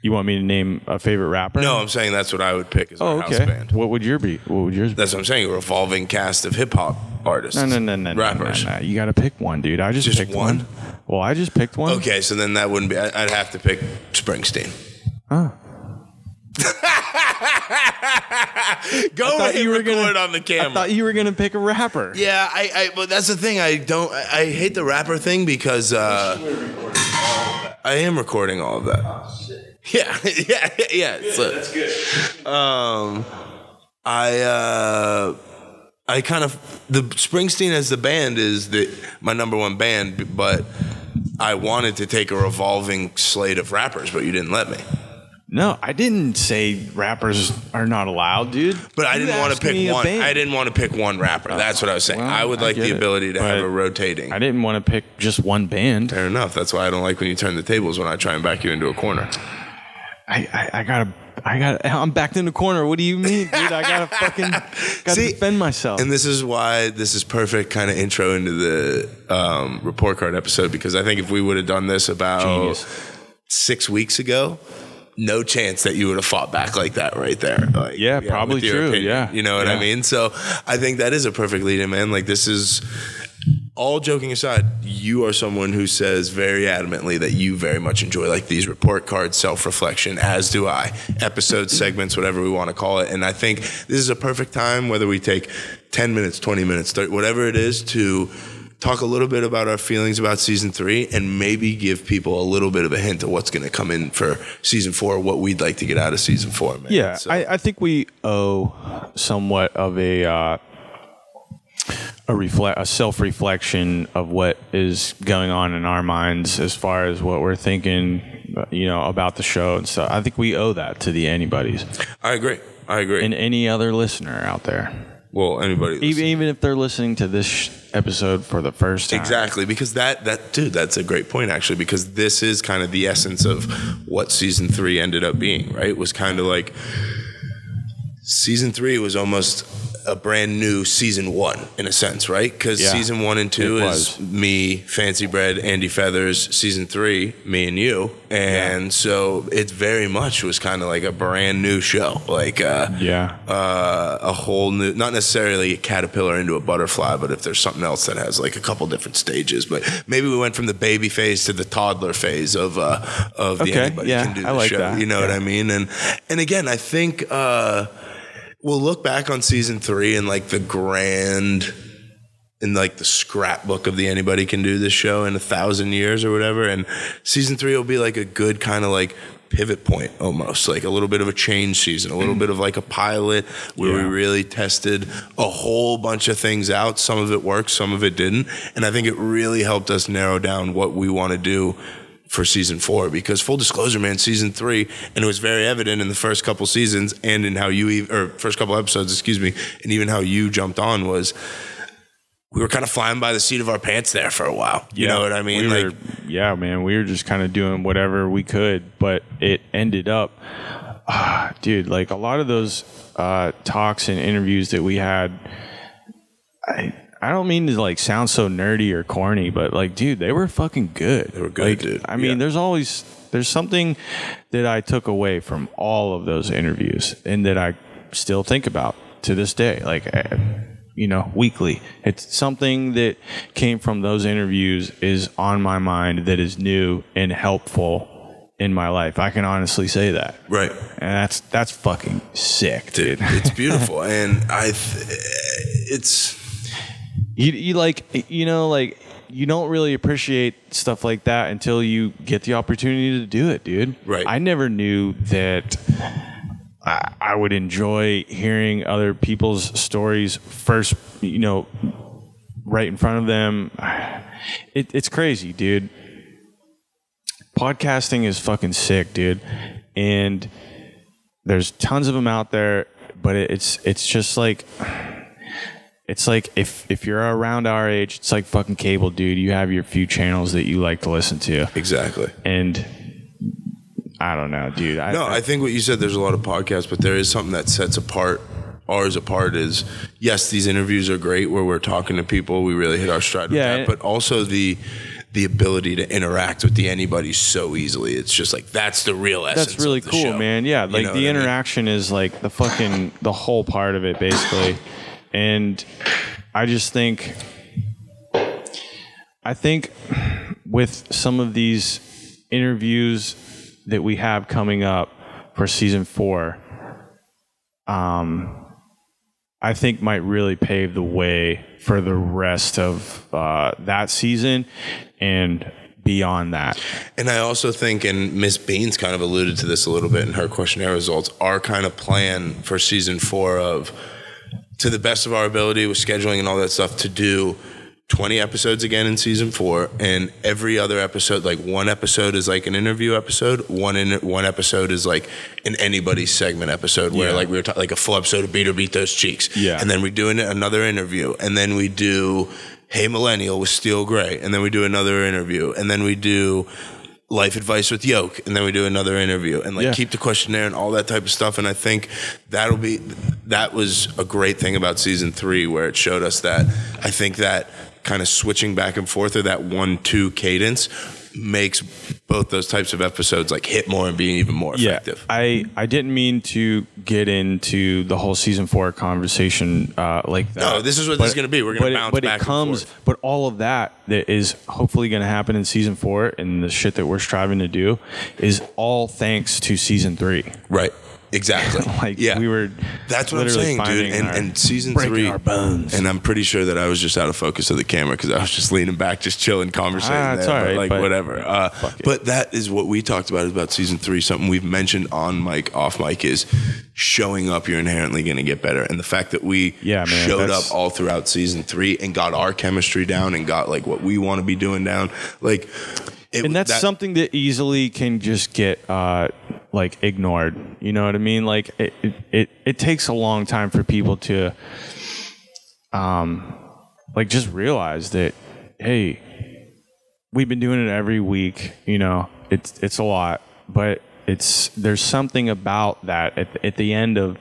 You want me to name a favorite rapper? No, I'm saying that's what I would pick as Oh, our house band. What would your be? What would yours be? That's what I'm saying. A revolving cast of hip hop artists. No, no, no, no, no, rappers. no, no. You got to pick one, dude. I just, Just picked one? one. Well, I just picked one. Okay, so then that wouldn't be. I- I'd have to pick Springsteen. Huh. Go thought ahead you were record gonna- on the camera. I thought you were gonna pick a rapper. yeah, I, I. But that's the thing. I don't. I, I hate the rapper thing because uh, I am recording all of that. Yeah, yeah, yeah. So, that's good. Um, I. Uh, I kind of the Springsteen as the band is the my number one band, but I wanted to take a revolving slate of rappers, but you didn't let me. No, I didn't say rappers are not allowed, dude. But I didn't want to pick one. band. I didn't want to pick one rapper. That's what I was saying. well, I would I like get the it, ability to have a rotating. I didn't want to pick just one band. Fair enough. That's why I don't like when you turn the tables when I try and back you into a corner. I, I, I gotta, I got. I'm backed in the corner. What do you mean, dude? I gotta fucking, gotta See, defend myself. And this is why this is perfect kind of intro into the um, report card episode because I think if we would have done this about Genius. six weeks ago, no chance that you would have fought back like that right there. Like, Yeah, probably with your true, yeah. You know what I mean? So I think that is a perfect lead in, man. Like this is all joking aside, you are someone who says very adamantly that you very much enjoy like these report cards, self reflection, as do I. Episode segments, whatever we want to call it. And I think this is a perfect time, whether we take 10 minutes, 20 minutes, 30, whatever it is, to talk a little bit about our feelings about season three and maybe give people a little bit of a hint of what's going to come in for season four, what we'd like to get out of season four, man. yeah, So- I, I think we owe somewhat of a uh, a reflect a self reflection of what is going on in our minds as far as what we're thinking, you know, about the show and stuff. I think we owe that to the anybody's I agree. I agree. and any other listener out there, well, anybody. even even if they're listening to this episode for the first time. Exactly, because that that dude, that's a great point actually, because this is kind of the essence of what season three ended up being, right? It was kind of like season three was almost a brand new season one in a sense, right? Because Yeah, season one and two is me, Fancy Bread, Andy Feathers. Season three, me and you, and so it very much was kind of like a brand new show, like uh, Yeah. uh, a whole new, not necessarily a caterpillar into a butterfly, but if there's something else that has like a couple different stages, but maybe we went from the baby phase to the toddler phase of uh, of the anybody yeah, can do I like show. that, You know what. I mean? And and again, I think uh, we'll look back on season three and like the grand. In like the scrapbook of the anybody can do this show in a thousand years or whatever, and season three will be like a good kind of like pivot point almost like a little bit of a change season a little mm. bit of like a pilot where we really tested a whole bunch of things out. Some of it worked some of it didn't. And i think it really helped us narrow down what we want to do for season four because full disclosure man season three and it was very evident in the first couple seasons and in how you or first couple episodes excuse me and even how you jumped on was we were kind of flying by the seat of our pants there for a while you know what i mean We like were, yeah, man, we were just kind of doing whatever we could, but it ended up, ah, dude, like a lot of those uh, talks and interviews that we had. I I don't mean to like sound so nerdy or corny, but like, dude, they were fucking good. They were good, like, dude. I mean, Yeah. there's always there's something that I took away from all of those interviews, and that I still think about to this day. Like. eh, you know, weekly. It's something that came from those interviews is on my mind that is new and helpful in my life. I can honestly say that. right And that's that's fucking sick, dude. it's beautiful and i th- it's you, you like you know like you don't really appreciate stuff like that until you get the opportunity to do it, dude. Right. I never knew that I, I would enjoy hearing other people's stories first, you know, right in front of them. It, it's crazy, dude. Podcasting is fucking sick, dude. And there's tons of them out there, but it, it's it's just like it's like if if you're around our age, it's like fucking cable, dude. You have your few channels that you like to listen to, Exactly. and I don't know, dude. I, No, I think what you said. There's a lot of podcasts, but there is something that sets apart ours apart. Is yes, these interviews are great where we're talking to people. We really hit our stride with that, but also the the ability to interact with the anybody so easily. It's just like that's the real essence. that's really cool, show. man. Yeah, You like know the what I mean? interaction is like the fucking the whole part of it, basically. And I just think, I think with some of these interviews that we have coming up for season four, um, I think might really pave the way for the rest of uh, that season and beyond that. And I also think, and Miss Beans kind of alluded to this a little bit in her questionnaire results, our kind of plan for season four of, to the best of our ability with scheduling and all that stuff, to do 20 episodes again in season four. And every other episode, like one episode is like an interview episode, one in, one episode is like an anybody segment episode where Yeah. like we were talking, like a full episode of Beat or Beat Those Cheeks. Yeah. And then we do an, another interview. And then we do Hey Millennial with Steel Gray. And then we do another interview. And then we do life advice with Yoke, and then we do another interview, and like Yeah. keep the questionnaire and all that type of stuff. And I think that'll be that was a great thing about season three, where it showed us that I think that kind of switching back and forth or that one two cadence makes both those types of episodes like hit more and be even more effective. Yeah, I, I didn't mean to get into the whole season four conversation uh, like that. No, this is what this is gonna be. We're gonna but it- bounce but back it and comes, but all of that that is hopefully going to happen in season four, and the shit that we're striving to do is all thanks to season three. Right. Exactly. Like yeah. we were. That's what I'm saying, dude. And, our- and season three, and I'm pretty sure that I was just out of focus of the camera because I was just leaning back, just chilling, conversating. Ah, there, all but, like but- whatever. Uh, but that is what we talked about is about season three. Something we've mentioned on mic, off mic is showing up. You're inherently going to get better, and the fact that we Yeah, man, showed up all throughout season three and got our chemistry down and got like what we want to be doing down, like. It, and that's that- something that easily can just get uh, like ignored. You know what I mean? Like it, it, it, it takes a long time for people to, um, like just realize that, hey, we've been doing it every week. You know, it's it's a lot, but it's there's something about that at at the end of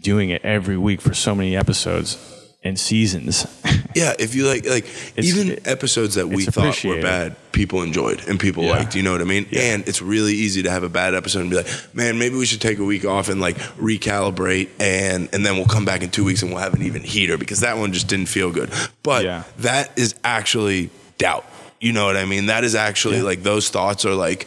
doing it every week for so many episodes and seasons. Yeah, if you like, like even episodes that we thought were bad, people enjoyed and people Yeah. liked. You know what I mean? And it's really easy to have a bad episode and be like, man, maybe we should take a week off and like recalibrate, and and then we'll come back in two weeks and we'll have an even heater because that one just didn't feel good. But Yeah. that is actually doubt. You know what I mean? That is actually like those thoughts are like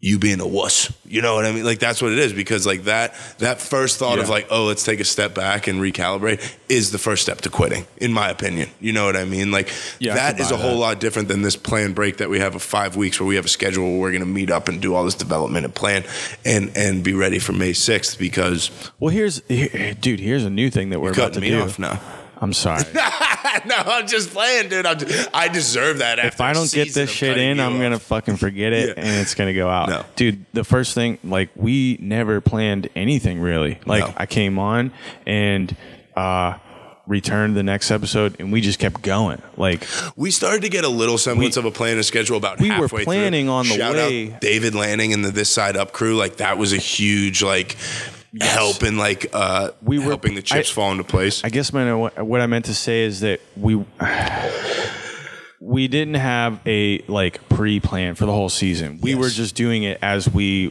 you being a wuss. You know what I mean? Like that's what it is because like that that first thought of like, oh, let's take a step back and recalibrate is the first step to quitting, in my opinion. You know what I mean? Like Yeah, that is a buy whole lot different than this plan break that we have of five weeks where we have a schedule where we're gonna meet up and do all this development and plan and and be ready for May sixth because Well, here's here, dude. Here's a new thing that we're about to me do. off now. I'm sorry. no, I'm just playing, dude. I'm just, I deserve that. if I don't get this shit in, I'm gonna fucking forget it, Yeah. and it's gonna go out. No. Dude, the first thing, like, we never planned anything really. Like, No. I came on and uh returned the next episode, and we just kept going. Like, We started to get a little semblance We- of a plan and schedule about we were planning through. on the Shout way- Out David Lanning and the This Side Up crew, like that was a huge like help in like uh We were- helping the chips I- fall into place. I guess man, what I meant to say is that we. We didn't have a like pre-plan for the whole season. We Yes. were just doing it as we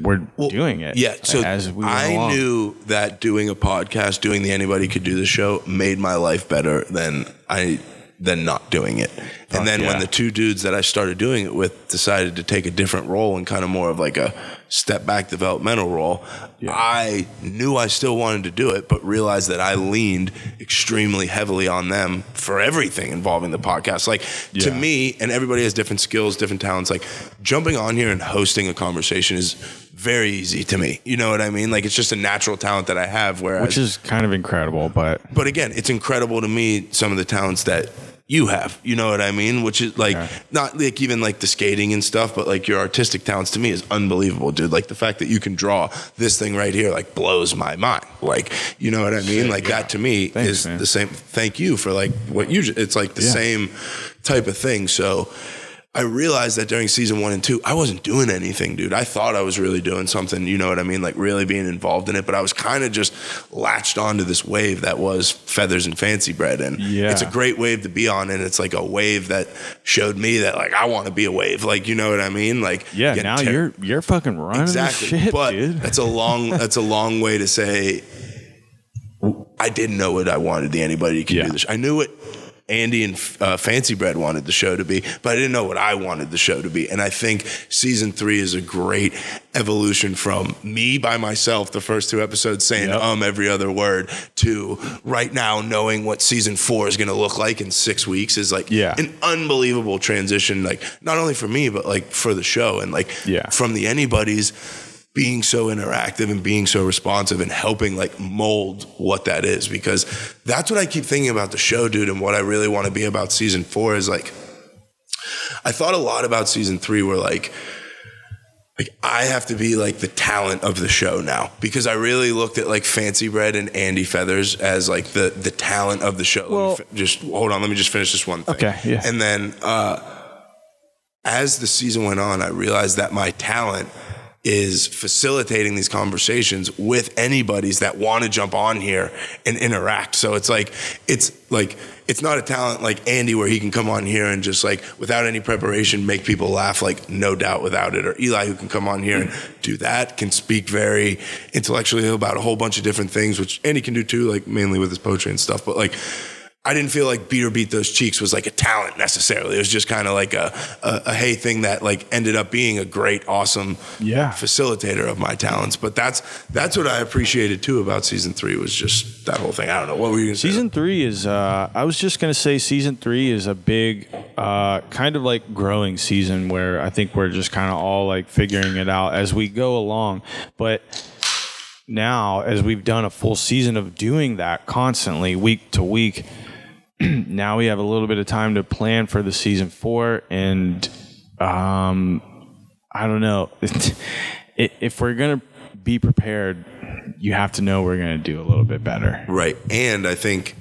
were doing it. yeah, so as we I along. knew that doing a podcast, doing the Anybody Could Do the show, made my life better than I than not doing it. And then when the two dudes that I started doing it with decided to take a different role and kind of more of like a step back developmental role, I knew I still wanted to do it, but realized that I leaned extremely heavily on them for everything involving the podcast. Like to me, and everybody has different skills, different talents. Like jumping on here and hosting a conversation is very easy to me. You know what I mean? Like it's just a natural talent that I have. Whereas, which is kind of incredible, but but again, it's incredible to me some of the talents that you have. You know what I mean? Which is like not like even like the skating and stuff, but like your artistic talents to me is unbelievable, dude. Like the fact that you can draw this thing right here like blows my mind. Like you know what I mean? Like that to me Thanks, is man. the same. Thank you for like what you. It's like the Yeah. same type of thing. So. I realized that during season one and two, I wasn't doing anything, dude. I thought I was really doing something, you know what I mean? Like really being involved in it, but I was kind of just latched onto this wave that was feathers and fancy bread. And Yeah. it's a great wave to be on. And it's like a wave that showed me that like I want to be a wave. Like, you know what I mean? Like, yeah, now ter- you're you're fucking running exactly. shit, but dude. that's a long, that's a long way to say I didn't know what I wanted the anybody can Yeah. do this. I knew what Andy and uh, Fancy Bread wanted the show to be, but I didn't know what I wanted the show to be. And I think season three is a great evolution from me by myself, the first two episodes saying Yep. um every other word, to right now knowing what season four is going to look like in six weeks is like Yeah. an unbelievable transition. Like not only for me, but like for the show and like Yeah. from the anybody's being so interactive and being so responsive and helping like mold what that is because that's what I keep thinking about the show, dude, and what I really want to be about season four is like I thought a lot about season three where like like I have to be like the talent of the show now because I really looked at like Fancy Bread and Andy Feathers as like the the talent of the show. Well- fi- just hold on, let me just finish this one thing. Okay, yeah. And then uh as the season went on, I realized that my talent is facilitating these conversations with anybody's that want to jump on here and interact. So it's like it's like it's not a talent like Andy where he can come on here and just like without any preparation make people laugh like no doubt without it or Eli who can come on here and do that can speak very intellectually about a whole bunch of different things which Andy can do too like mainly with his poetry and stuff but like I didn't feel like beat or beat those cheeks was like a talent necessarily. It was just kind of like a, a a hey thing that like ended up being a great, awesome Yeah. facilitator of my talents. But that's that's what I appreciated too about season three was just that whole thing. I don't know what were you gonna say? Season three is. Uh, I was just gonna say season three is a big, uh, kind of like growing season where I think we're just kind of all like figuring it out as we go along. But now, as we've done a full season of doing that constantly, week to week, now we have a little bit of time to plan for the season four, and um, I don't know if we're gonna be prepared. You have to know we're gonna do a little bit better. Right. And I think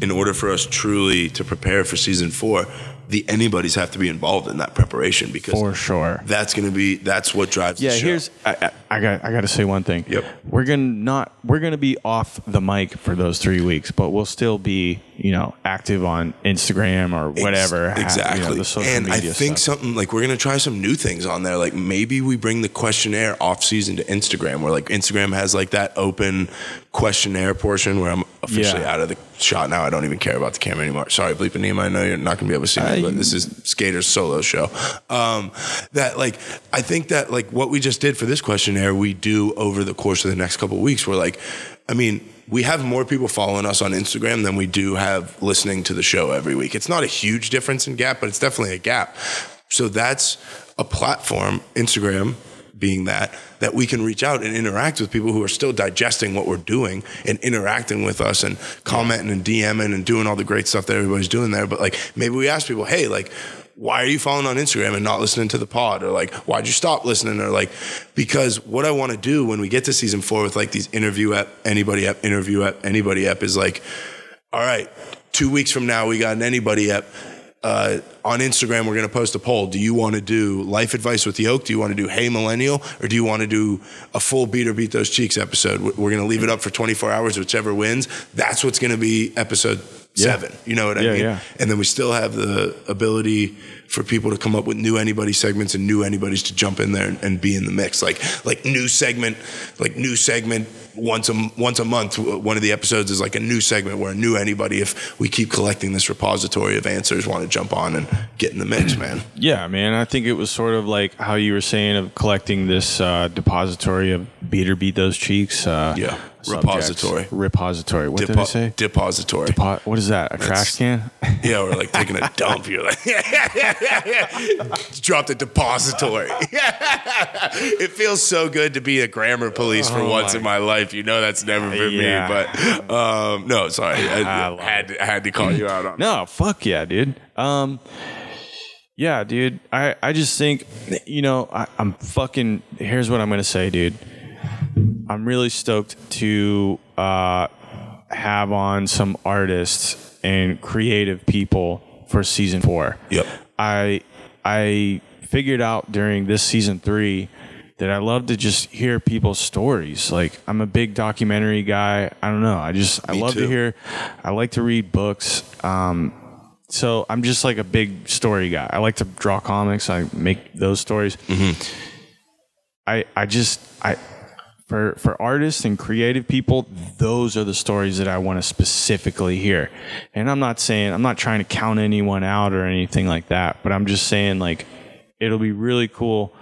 in order for us truly to prepare for season four, the anybody's have to be involved in that preparation because For sure. that's gonna be that's what drives Yeah, the show. here's I, I, got I got to say one thing. Yep. We're gonna not we're gonna be off the mic for those three weeks, but we'll still be you know active on Instagram or whatever. Ex- ha- Exactly. you know, the social and I think stuff. something like we're gonna try some new things on there. Like maybe we bring the questionnaire off season to Instagram, where like Instagram has like that open questionnaire portion where I'm officially Yeah. out of the shot now. I don't even care about the camera anymore. Sorry, Bleepanema. I know you're not gonna be able to see me, I- but this is Skater's solo show. Um, that like I think that like what we just did for this questionnaire, we do over the course of the next couple of weeks. We're like, I mean. We have more people following us on Instagram than we do have listening to the show every week. It's not a huge difference in gap, but it's definitely a gap. So that's a platform, Instagram being that, that we can reach out and interact with people who are still digesting what we're doing and interacting with us and commenting and DMing and doing all the great stuff that everybody's doing there. But like maybe we ask people, hey, like, why are you following on Instagram and not listening to the pod? Or like, why'd you stop listening? Or like, because what I want to do when we get to season four with like these interview app, anybody app, interview app, anybody app is like, all right, two weeks from now, we got an anybody app. Uh, on Instagram, we're going to post a poll. Do you want to do life advice with Yoke? Do you want to do Hey Millennial? Or do you want to do a full beat or beat those cheeks episode? We're going to leave it up for 24 hours, whichever wins. That's what's going to be episode Yeah. seven. You know what I Yeah, mean? yeah. And then we still have the ability for people to come up with new anybody segments and new anybody's to jump in there and, and be in the mix. Like like new segment, like new segment once a once a month. One of the episodes is like a new segment where a new anybody, if we keep collecting this repository of answers, want to jump on and get in the mix, man. Yeah, man. I think it was sort of like how you were saying of collecting this uh, depository of beat or beat those cheeks. Uh, Yeah. subjects. Repository. Repository. What did I say? Depository. Depo- what is that? A trash can? Yeah, or like taking a dump. You're like, dropped a depository. it feels so good to be a grammar police for Oh once my- in my life. You know that's never been Yeah. me, but um, no, sorry, I, I had to, I had to call you out on. No, fuck yeah, dude. Um, yeah, dude. I, I just think, you know, I, I'm fucking. Here's what I'm gonna say, dude. I'm really stoked to uh, have on some artists and creative people for season four. Yep. I I figured out during this season three that I love to just hear people's stories. Like I'm a big documentary guy. I don't know. I just I love too. to hear. I like to read books. Um, so I'm just like a big story guy. I like to draw comics. I make those stories. I I just I for for artists and creative people, those are the stories that I want to specifically hear. And I'm not saying I'm not trying to count anyone out or anything like that, but I'm just saying like it'll be really cool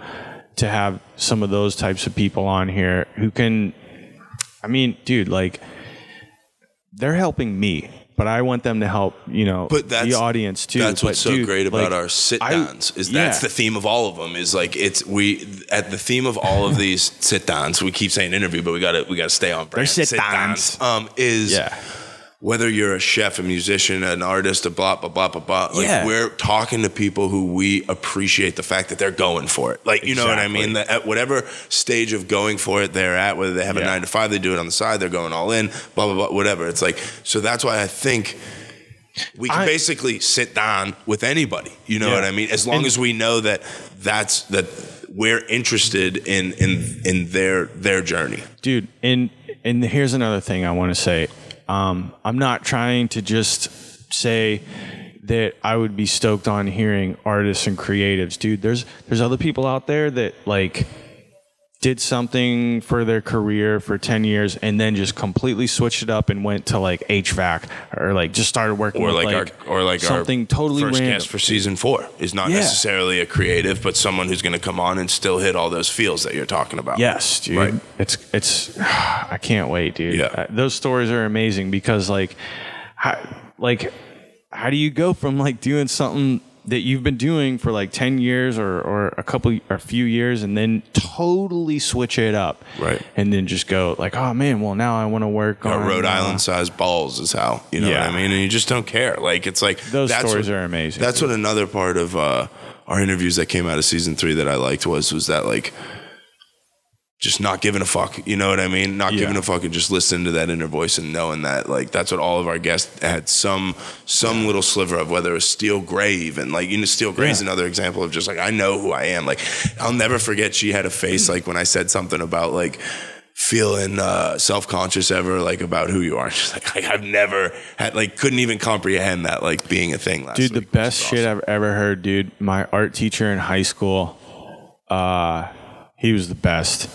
to have some of those types of people on here who can I mean, dude, like they're helping me, but I want them to help, you know, But that's the audience too. That's what's But, so dude, great about like, our sit downs is that's yeah. the theme of all of them. Is like it's we at the theme of all of these sit downs. We keep saying interview, but we got to we got to stay on brand. They're sit-downs. Um, is Yeah. Whether you're a chef, a musician, an artist, a blah blah blah blah blah. Like Yeah. we're talking to people who we appreciate the fact that they're going for it. Like you know what I mean? That at whatever stage of going for it they're at, whether they have a nine to five, they do it on the side, they're going all in, blah blah blah, whatever. It's like so that's why I think we can I- basically sit down with anybody. You know Yeah. what I mean? As long And- as we know that that's that we're interested in in in their their journey. dude and and here's another thing i want to say um, i'm not trying to just say that i would be stoked on hearing artists and creatives. Dude there's there's other people out there that like did something for their career for 10 years and then just completely switched it up and went to like hvac or like just started working Or with like, like our or like something our totally first random guest for season four is not Yeah. necessarily a creative, but someone who's going to come on and still hit all those feels that you're talking about. Yes, dude. Right. It's it's I can't wait, dude. Yeah. Uh, those stories are amazing because like how, like how do you go from like doing something that you've been doing for like 10 years or or a couple or a few years and then totally switch it up. Right. And then just go like, "Oh man, well now I want to work on Rhode uh, Island sized balls is how you know Yeah. what I mean, and you just don't care. Like it's like Those stories what- are amazing. That's what another part of uh, our interviews that came out of season three that I liked was was that like just not giving a fuck. You know what I mean? Not Yeah. giving a fuck and just listening to that inner voice and knowing that like that's what all of our guests had some some little sliver of, whether it was Steel Gray even. Like you know, Steel Gray's Yeah. another example of just like I know who I am. Like I'll never forget she had a face like when I said something about like feeling uh, self-conscious ever like about who you are. She's like, like I've never had like couldn't even comprehend that like being a thing last Dude, the week, best is shit. I've ever heard, dude. My art teacher in high school, uh, he was the best.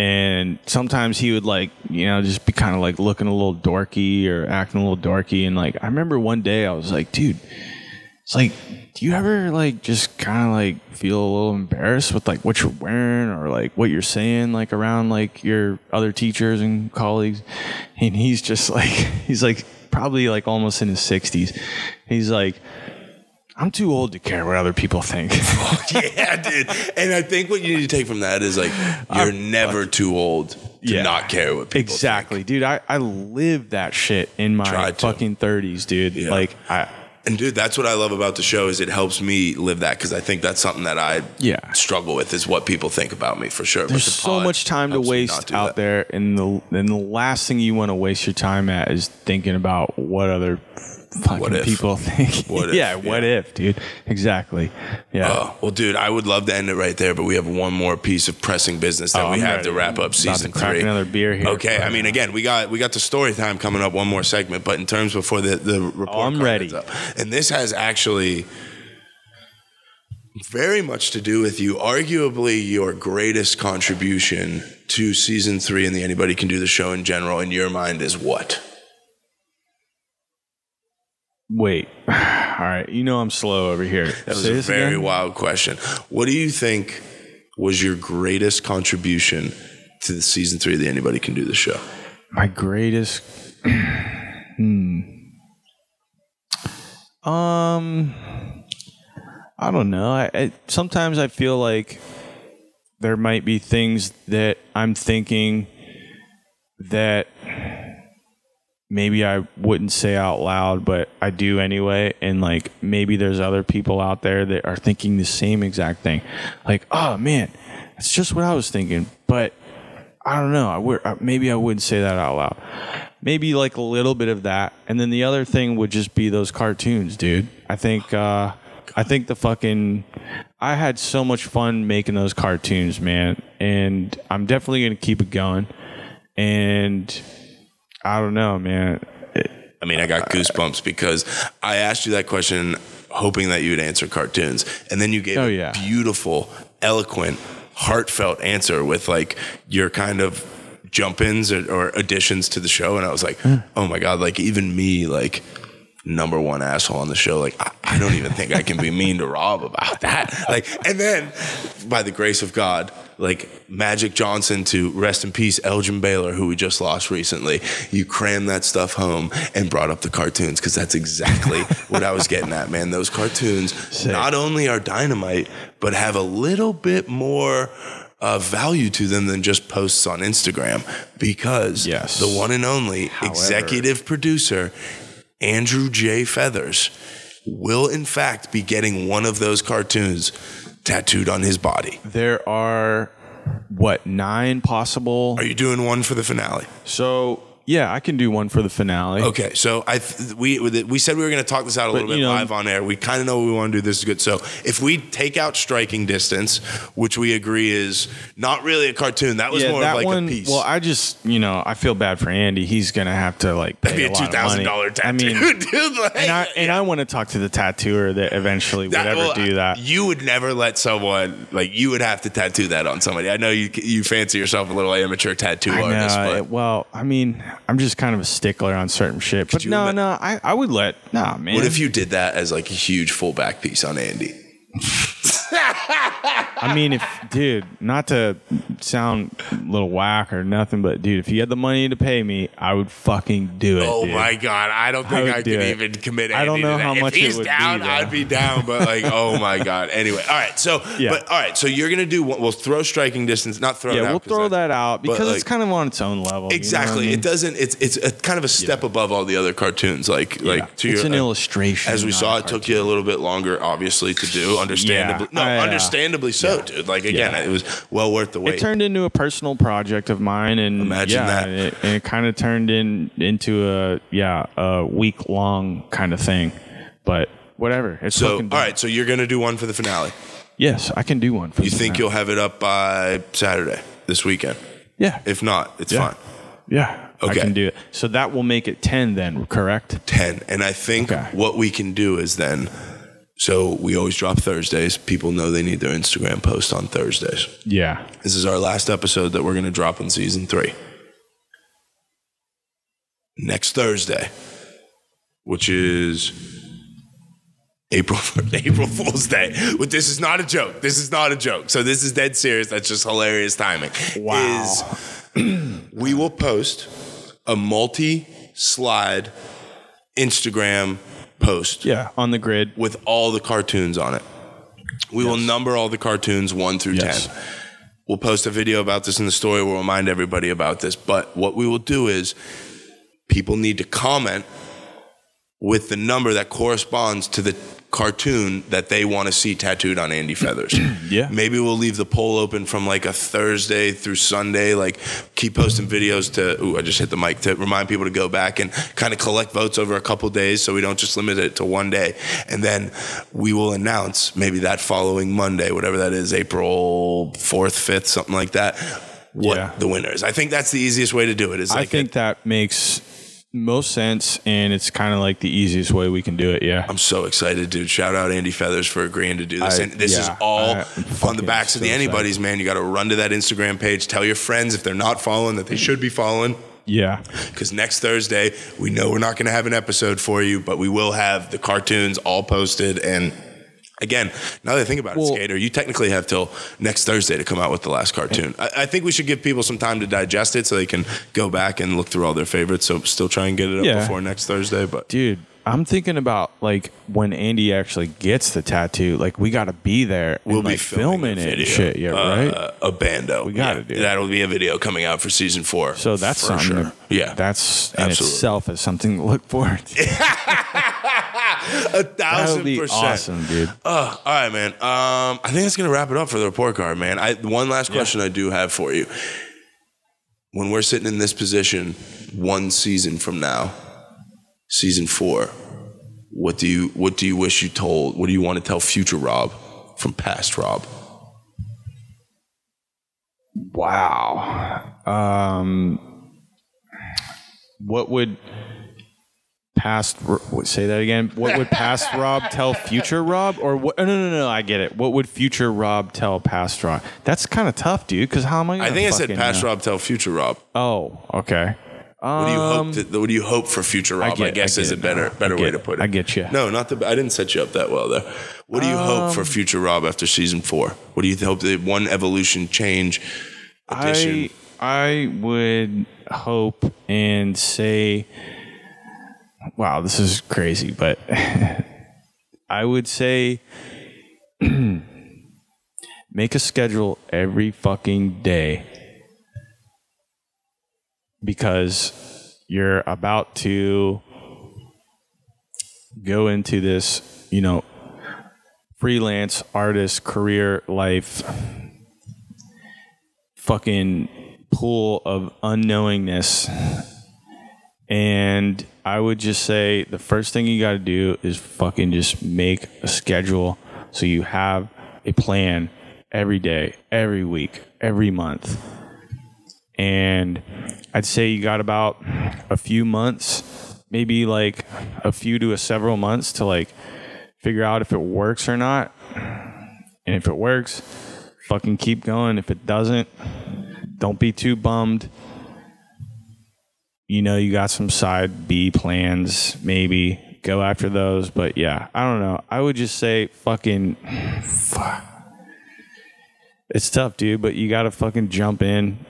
And sometimes he would like, you know, just be kind of like looking a little dorky or acting a little dorky. And like, I remember one day I was like, dude, it's like, do you ever like just kind of like feel a little embarrassed with like what you're wearing or like what you're saying like around like your other teachers and colleagues? And he's just like, he's like probably like almost in his 60s. He's like, I'm too old to care what other people think. yeah, dude. And I think what you need to take from that is like you're never too old to Yeah. not care what people exactly, think. dude. I, I lived that shit in my fucking 30s, dude. Yeah. Like, I, And dude, that's what I love about the show is it helps me live that because I think that's something that I Yeah. struggle with is what people think about me for sure. There's the so much time to helps me not waste out that. there and the and the last thing you want to waste your time at is thinking about what other fucking What if? people think. What if? yeah, what if, dude? Exactly. Yeah. Oh, well, dude, I would love to end it right there, but we have one more piece of pressing business that Oh, we I'm have ready. to wrap up season three. another beer here, Okay, I mean, again, we got we got the story time coming up, one more segment, but in terms before the the report, Oh, I'm ready. up. and this has actually very much to do with you. Arguably, your greatest contribution to season three and the Anybody Can Do the Show in general, in your mind, is what? Wait. All right. You know I'm slow over here. That was Say a very again? wild question. What do you think was your greatest contribution to the season three of the Anybody Can Do the Show? My greatest. hmm. Um. I don't know. I, I sometimes I feel like there might be things that I'm thinking that maybe I wouldn't say out loud, but I do anyway. And like maybe there's other people out there that are thinking the same exact thing. Like, oh man, it's just what I was thinking. But I don't know. I would uh, maybe I wouldn't say that out loud. Maybe like a little bit of that, and then the other thing would just be those cartoons, dude. I think uh, I think the fucking I had so much fun making those cartoons, man, and I'm definitely gonna keep it going. And I don't know, man. I mean, I got goosebumps because I asked you that question hoping that you would answer cartoons. And then you gave Oh, a yeah. beautiful, eloquent, heartfelt answer with like your kind of jump ins or, or additions to the show. And I was like, hmm. oh my God, like even me, like number one asshole on the show, like I, I don't even think I can be mean to Rob about that. Like, and then by the grace of God, like Magic Johnson to rest in peace, Elgin Baylor, who we just lost recently. You crammed that stuff home and brought up the cartoons because that's exactly what I was getting at, man. Those cartoons not only are dynamite, but have a little bit more uh, value to them than just posts on Instagram because Yes. the one and only executive producer, Andrew J. Feathers, will in fact be getting one of those cartoons tattooed on his body. There are what nine possible. Are you doing one for the finale? So yeah, I can do one for the finale. Okay, so I th- we we said we were going to talk this out a But, little bit you know- live on air. We kind of know what we want to do. This is good. So if we take out striking distance, which we agree is not really a cartoon, that was yeah, more that of like one. a piece. Well, I just you know I feel bad for Andy. He's gonna have to like pay That'd be a lot two thousand dollar tattoo, I mean, dude. Like, and I and I want to talk to the tattooer that eventually would ever well, do that. You would never let someone like you would have to tattoo that on somebody. I know you you fancy yourself a little amateur tattoo I artist, know. but well, I mean, I'm just kind of a stickler on certain shit. But you no, ima- no, I, I would let. Nah, man. what if you did that as like a huge full back piece on Andy? I mean, if dude, not to sound a little whack or nothing, but dude, if you had the money to pay me, I would fucking do it. Oh dude. my god, I don't think would I, do could it. even commit. I don't know how if much it he's be, down, though. I'd be down. But like, oh my god. Anyway, all right. So, Yeah. but all right. So you're gonna do. We'll throw striking distance. Not throw. Yeah, we'll throw that out because like, it's kind of on its own level. you know I Exactly. mean? It doesn't. It's it's a kind of a step above all the other cartoons. Like like to It's your, an uh, illustration, As we saw, it took you a little bit longer, obviously, to do. Understandably, no, I, uh, understandably so, dude. Like again, yeah. it was well worth the wait. It turned into a personal project of mine, and Imagine yeah, that. and it, and it kind of turned in into a yeah a week long kind of thing. But whatever, it's so all right. So you're gonna do one for the finale. Yes, I can do one. For You think finale. you'll have it up by Saturday this weekend? Yeah, If not, it's Yeah. fine. yeah, Okay. I can do it. So that will make it ten then, correct? 10. And I think Okay. what we can do is then, so we always drop Thursdays. People know they need their Instagram post on Thursdays. Yeah. This is our last episode that we're going to drop in season three. Next Thursday, which is April April Fool's Day. But this is not a joke. This is not a joke. So this is dead serious. That's just hilarious timing. Wow. Is we will post a multi-slide Instagram post Yeah, on the grid. with all the cartoons on it. We will number all the cartoons one through Yes. 10. We'll post a video about this in the story. We'll remind everybody about this. But what we will do is people need to comment with the number that corresponds to the cartoon that they want to see tattooed on Andy Feathers. Yeah. Maybe we'll leave the poll open from like a Thursday through Sunday. Like keep posting videos to. Ooh, I just hit the mic to remind people to go back and kind of collect votes over a couple days, so we don't just limit it to one day. And then we will announce maybe that following Monday, whatever that is, April fourth, fifth, something like that. What Yeah. the winner is. I think that's the easiest way to do it. Is I like think that makes most sense, and it's kind of like the easiest way we can do it. Yeah. I'm so excited, dude. Shout out Andy Feathers for agreeing to do this. I- and this is all I- on the backs of the Anybody's, excited. man. You got to run to that Instagram page. Tell your friends if they're not following that they should be following. Yeah. Because next Thursday, we know we're not going to have an episode for you, but we will have the cartoons all posted. And again, now that I think about it, Well- Skater, you technically have till next Thursday to come out with the last cartoon. I, I think we should give people some time to digest it so they can go back and look through all their favorites. So still try and get it up Yeah. before next Thursday. But Dude, I'm thinking about like when Andy actually gets the tattoo. Like we got to be there. We'll be like, filming, filming it. Shit, yeah, right. Uh, a bando. We gotta Yeah, do it. That'll be a video coming out for season four. so that's something. sure. to- yeah, that's in Absolutely. itself is something to look forward to. a That thousand would be percent. awesome, dude. Uh, all right, man. Um, I think that's gonna wrap it up for the report card, man. I one last question I do have for you. When we're sitting in this position, one season from now, season four, what do you what do you wish you told? What do you want to tell future Rob from past Rob? Wow. Um, what would past what- say that again? What would past Rob tell future Rob, or what? No, no, no, no. I get it. What would future Rob tell past Rob? That's kind of tough, dude. Because how am I? Gonna I think I said past know? Rob tell future Rob. Oh, okay. What do you Um, hope? To, what do you hope for future Rob? I, get- guess I is a better uh, now. better I way to put it. I get you. No, not the. I didn't set you up that well there. What do you hope for um, future Rob after season four? What do you hope that one evolution change addition? I I would hope and say, wow, this is crazy, but I would say make a schedule every fucking day because you're about to go into this, you know, freelance artist career life fucking pool of unknowingness. And I would just say the first thing you got to do is fucking just make a schedule so you have a plan every day, every week, every month. And I'd say you got about a few months, maybe like a few to a several months to like figure out if it works or not. And if it works, fucking keep going. If it doesn't, don't be too bummed. You know, you got some side B plans, maybe go after those. But yeah, I don't know. I would just say fucking. Fuck. It's tough, dude, but you got to fucking jump in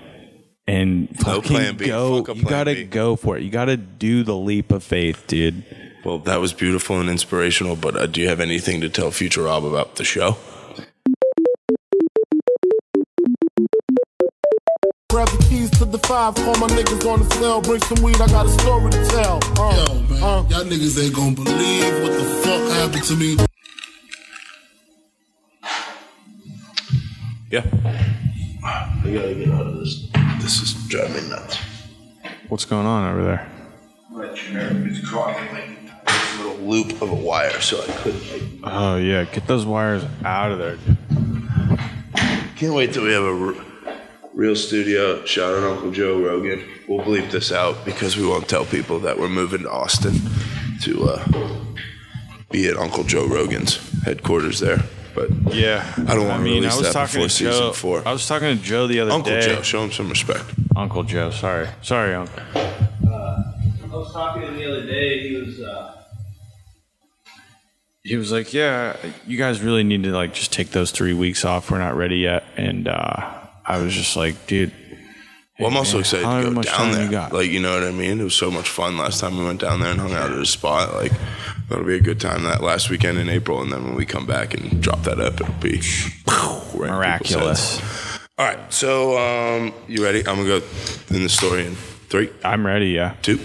and No fucking plan B. go. Fuck You got to B. go for it. You got to do the leap of faith, dude. Well, that was beautiful and inspirational. But uh, do you have anything to tell future Rob about the show? Keys to the five, call my niggas on the cell, bring some weed, I got a story to tell. Uh, Yo, man, y'all niggas ain't gonna believe what the fuck happened to me. Yeah. We gotta get out of this. This is driving me nuts. What's going on over there? It's caught in like this little loop of a wire, so I couldn't. Like, Oh yeah, get those wires out of there. Can't wait till we have a r- real studio. Shout out Uncle Joe Rogan. We'll bleep this out because we won't tell people that we're moving to Austin to uh, be at Uncle Joe Rogan's headquarters there. But Yeah, I don't want to mean, release I was that talking before to season Joe. four. I was talking to Joe the other Uncle day. Uncle Joe, show him some respect. Uncle Joe, sorry, sorry, Uncle. I was talking to him the other day. He was. Uh, He was like, "Yeah, you guys really need to like just take those three weeks off. We're not ready yet." And uh, I was just like, "Dude, Well, I'm also man, excited to go down there. you got? Like, you know what I mean? It was so much fun last time we went down there and hung out at a spot. Like, that'll be a good time that last weekend in April. And then when we come back and drop that up, it'll be right miraculous." All right. So, um, you ready? I'm going to go in the story in three, I'm ready. Yeah. two.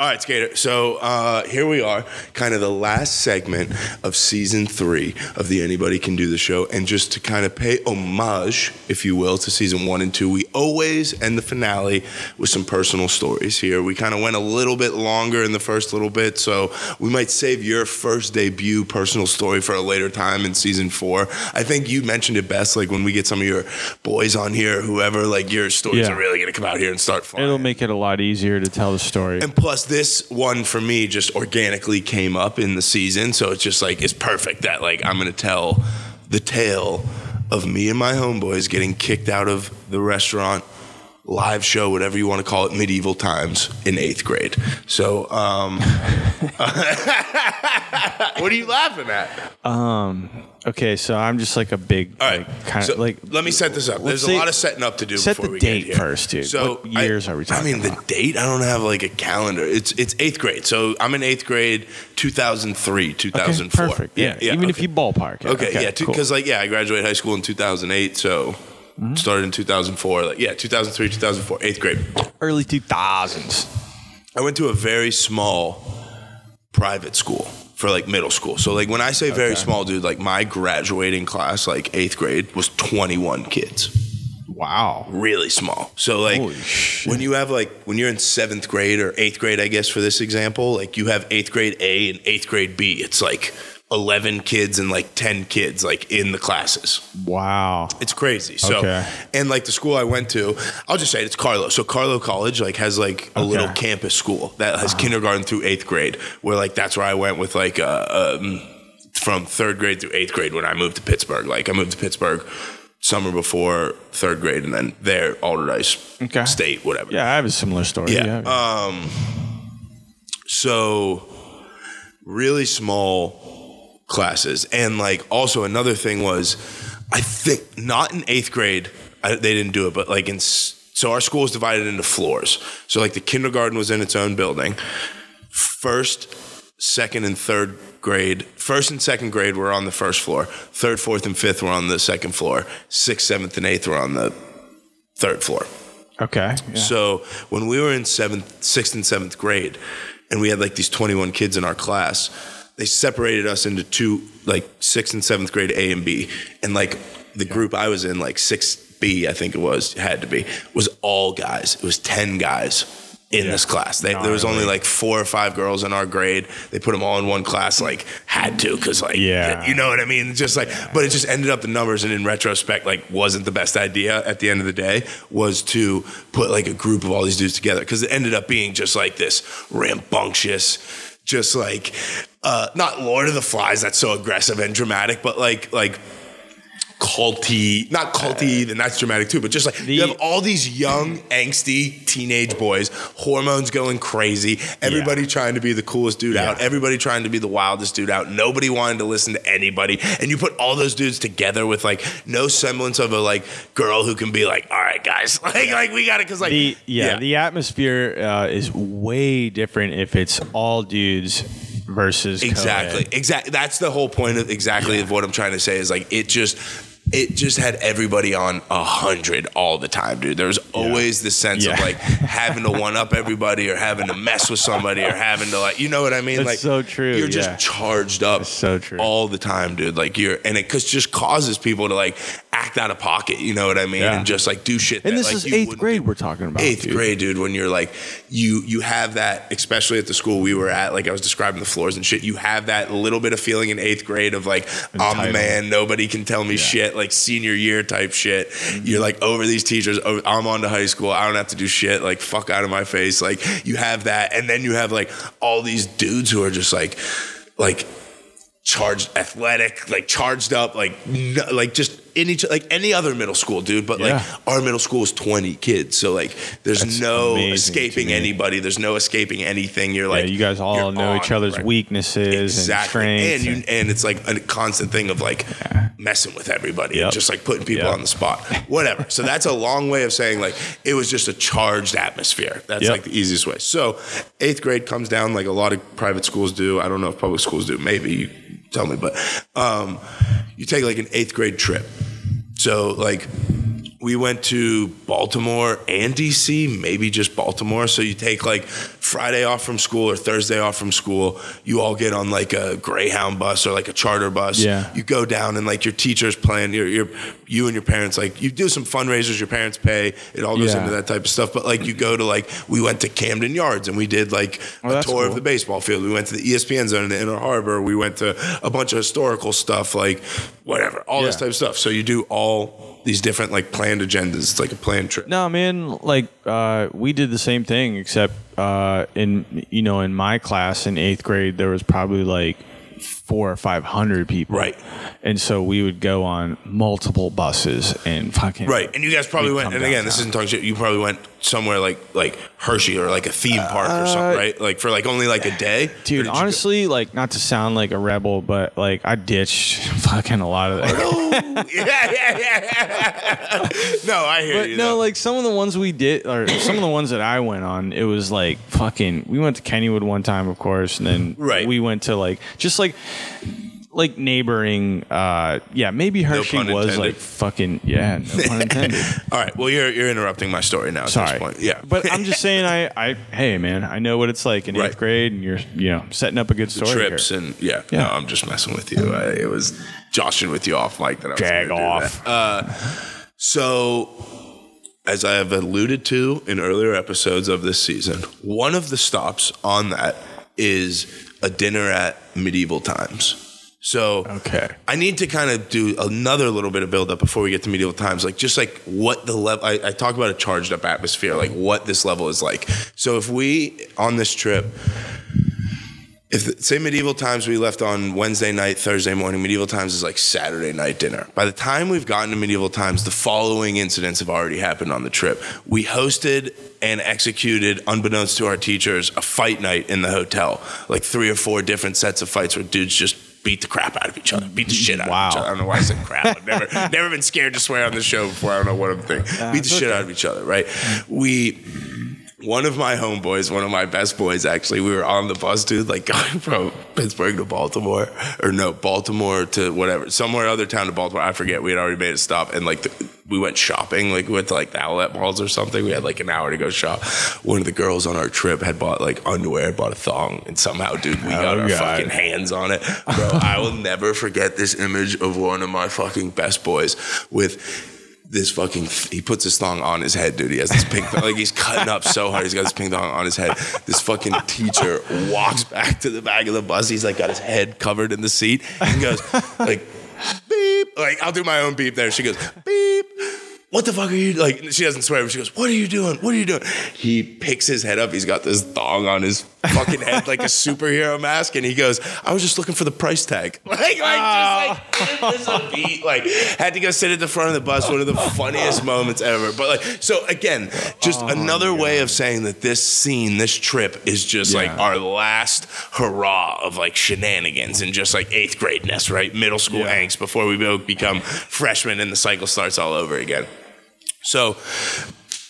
All right, Skater. So uh, here we are, kind of the last segment of season three of the Anybody Can Do the Show. And just to kind of pay homage, if you will, to season one and two, we always end the finale with some personal stories here. We kind of went a little bit longer in the first little bit, so we might save your first debut personal story for a later time in season four. I think you mentioned it best, like when we get some of your boys on here, whoever, like your stories Yeah. are really going to come out here and start flying. It'll make it a lot easier to tell the story. And plus, this one for me just organically came up in the season, so it's just like it's perfect that like I'm gonna tell the tale of me and my homeboys getting kicked out of the restaurant live show, whatever you want to call it, medieval times in eighth grade. So, um, what are you laughing at? Um. Okay, so I'm just like a big, like, kind of like. let me set this up. There's say- a lot of setting up to do. set before the we date get here. first, dude. So What years I, are we I mean, about? the date. I don't have like a calendar. It's it's eighth grade. So I'm in eighth grade, 2003, 2004. Okay, perfect. Yeah, even if you ballpark. it. Okay, yeah, cool. because like yeah, I graduated high school in 2008, so Mm-hmm. started in 2004. Like yeah, 2003, 2004, eighth grade. early 2000s. I went to a very small private school for like middle school. So like when I say very Okay. small, dude, like my graduating class, like eighth grade, was 21 kids. Wow. Really small. So like when you have like when you're in seventh grade or eighth grade, I guess for this example, like you have eighth grade A and eighth grade B. It's like 11 kids and like 10 kids like in the classes. Wow. It's crazy. So, Okay. and like the school I went to, I'll just say it, it's Carlow. So Carlow College like has like a Okay. little campus school that has kindergarten through eighth grade, where like that's where I went with like uh, um, from third grade through eighth grade when I moved to Pittsburgh. Like I moved to Pittsburgh summer before third grade, and then there Allderdice Okay. State, whatever. Yeah, I have a similar story. Yeah. Um, so really small classes, and like also another thing was, I think not in eighth grade I, they didn't do it, but like in so our school is divided into floors. So like the kindergarten was in its own building. First, second, and third grade. First and second grade were on the first floor. Third, fourth, and fifth were on the second floor. Sixth, seventh, and eighth were on the third floor. Okay. yeah. So when we were in seventh, sixth, and seventh grade, and we had like these 21 kids in our class, they separated us into two, like sixth and seventh grade A and B. And like the group I was in, like six B, I think it was, had to be, was all guys. It was 10 guys in this class. They, there was only like four or five girls in our grade. They put them all in one class, like had to, because like, Yeah. you know what I mean? Just like, but it just ended up the numbers, and in retrospect, like, wasn't the best idea at the end of the day. Was to put like a group of all these dudes together because it ended up being just like this rambunctious, just like, uh, not Lord of the Flies. That's so aggressive and dramatic, but like, like culty, not culty, and that's dramatic too, but just like you have all these young, angsty teenage boys, hormones going crazy, everybody trying to be the coolest dude out, everybody trying to be the wildest dude out, nobody wanting to listen to anybody. And you put all those dudes together with like no semblance of a like girl who can be like, all right, guys, like, like we got it. Cause like, the yeah, the atmosphere uh, is way different if it's all dudes versus Exactly. Exactly. That's the whole point of exactly of what I'm trying to say is like it just it just had everybody on a hundred all the time, dude. There was always the sense of like having to one up everybody or having to mess with somebody or having to like you know what I mean? That's like so true, You're just yeah. charged up so true. all the time, dude. Like you're and it cause just causes people to like act out of pocket, you know what I mean? Yeah. And just like do shit. And that, this like, is eighth grade we're talking about. eighth dude. grade, dude, when you're like, you you have that, especially at the school we were at, like I was describing the floors and shit. You have that little bit of feeling in eighth grade of like, I'm the man, nobody can tell me shit, like senior year type shit. Mm-hmm. You're like over these teachers. oh, I'm on to high school. I don't have to do shit. Like fuck out of my face. Like you have that, and then you have like all these dudes who are just like, like charged athletic, like charged up, like no, like just in each like any other middle school, dude. But like our middle school is twenty kids, so like there's That's no escaping anybody. There's no escaping anything. You're Yeah, like you guys all know each other's right? weaknesses and exactly, strengths. and you and it's like a constant thing of like messing with everybody, and just like putting people Yep. on the spot, whatever. so that's a long way of saying like it was just a charged atmosphere. That's Yep. like the easiest way. So eighth grade comes down like a lot of private schools do. I don't know if public schools do. Maybe you tell me, but um, you take like an eighth grade trip. So like we went to Baltimore and DC, maybe just Baltimore. So you take like Friday off from school or Thursday off from school. You all get on like a Greyhound bus or like a charter bus. Yeah. You go down and like your teacher's playing. Your your you and your parents like you do some fundraisers. Your parents pay. It all goes Yeah. into that type of stuff. But like you go to like we went to Camden Yards and we did like Oh, a tour of the baseball field. We went to the ESPN zone in the Inner Harbor. We went to a bunch of historical stuff, like whatever, all this type of stuff. So you do all these different like planned agendas. It's like a planned trip. No, man, like uh, we did the same thing, except uh, in you know in my class in eighth grade there was probably like four or five hundred people, Right. And so we would go on multiple buses and fucking Right, and you guys probably went. And again, this isn't talking shit. You probably went somewhere like like Hershey or like a theme park or something, Uh, right? Like for like only like a day. Dude, did you go- honestly, like not to sound like a rebel, but like I ditched fucking a lot of that. yeah, yeah, yeah. no, I hear But you. no, though. like some of the ones we did, or some of the ones that I went on, it was like fucking. We went to Kennywood one time, of course, and then Right. we went to like just like like neighboring. uh Yeah, maybe Hershey pun was like fucking. Yeah, no pun intended. All right. Well, you're you're interrupting my story now at Sorry, this point. Yeah, but I'm just saying, I, I, hey man, I know what it's like in Right. eighth grade, and you're, you know, setting up a good the story. trips here. and yeah, Yeah. No, I'm just messing with you. I, it was joshing with you off mic that I was Jag off. Uh, so, as I have alluded to in earlier episodes of this season, one of the stops on that is a dinner at medieval times. So Okay. I need to kind of do another little bit of build up before we get to medieval times, like just like what the level. I, I talk about a charged up atmosphere, like what this level is like. So if we on this trip, if the, say medieval times we left on Wednesday night, Thursday morning, medieval times is like Saturday night dinner. By the time we've gotten to medieval times, the following incidents have already happened on the trip. We hosted and executed, unbeknownst to our teachers, a fight night in the hotel. Like three or four different sets of fights where dudes just beat the crap out of each other, beat the shit out Wow. of each other. I don't know why I said crap. I've never, never been scared to swear on the show before. I don't know what I'm thinking. beat the shit out of each other, right? We one of my homeboys, one of my best boys, actually, we were on the bus, dude, like going from Pittsburgh to Baltimore, or no, Baltimore to whatever, somewhere other town to Baltimore. I forget. We had already made a stop, and like the, we went shopping, like we went to like the outlet malls or something. We had like an hour to go shop. One of the girls on our trip had bought like underwear, bought a thong, and somehow, dude, we got Oh, our God. fucking hands on it, bro. I will never forget this image of one of my fucking best boys with this fucking he puts his thong on his head, dude. He has this pink like he's cutting up so hard. He's got this pink thong on his head. This fucking teacher walks back to the back of the bus. He's like got his head covered in the seat and goes like beep. Like I'll do my own beep there. She goes beep. What the fuck are you like? She doesn't swear, but she goes, "What are you doing? What are you doing?" He picks his head up. He's got this thong on his fucking head like a superhero mask, and he goes, "I was just looking for the price tag." Like, like just like ah. this a beat. Like, had to go sit at the front of the bus. One of the funniest moments ever. But like, so again, just oh another way of saying that this scene, this trip, is just like our last hurrah of like shenanigans and just like eighth gradeness, right? Middle school Yeah. angst before we both become freshmen and the cycle starts all over again. So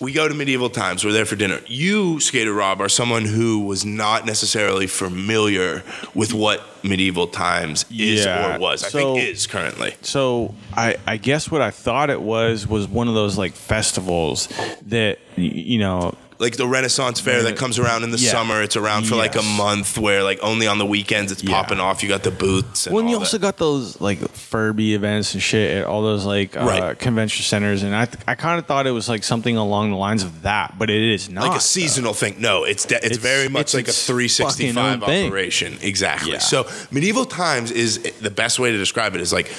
we go to medieval times. We're there for dinner. You, Skater Rob, are someone who was not necessarily familiar with what medieval times is Yeah, or was. I so- think is currently. So I, I guess what I thought it was was one of those like festivals that you know Like the Renaissance Fair that comes around in the Yeah. summer. It's around for like a month where like only on the weekends it's Yeah. popping off. You got the booths. And Well, and you also that. got those like Furby events and shit at all those like uh, Right. convention centers, and I th- I kind of thought it was like something along the lines of that, but it is not like a though. seasonal thing. No, it's de- it's, It's- very much it's like a 365 fucking own thing. operation. Exactly. Yeah. So medieval times is the best way to describe it is like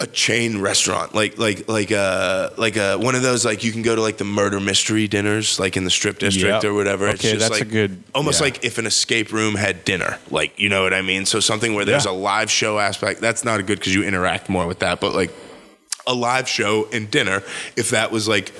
a chain restaurant, like like like a like a one of those like you can go to like the murder mystery dinners, like in the strip district Yep. or whatever. Okay, that's like a good- almost yeah. like if an escape room had dinner, like you know what I mean. So something where there's Yeah. a live show aspect. That's not good because you interact more with that, but like a live show and dinner, if that was like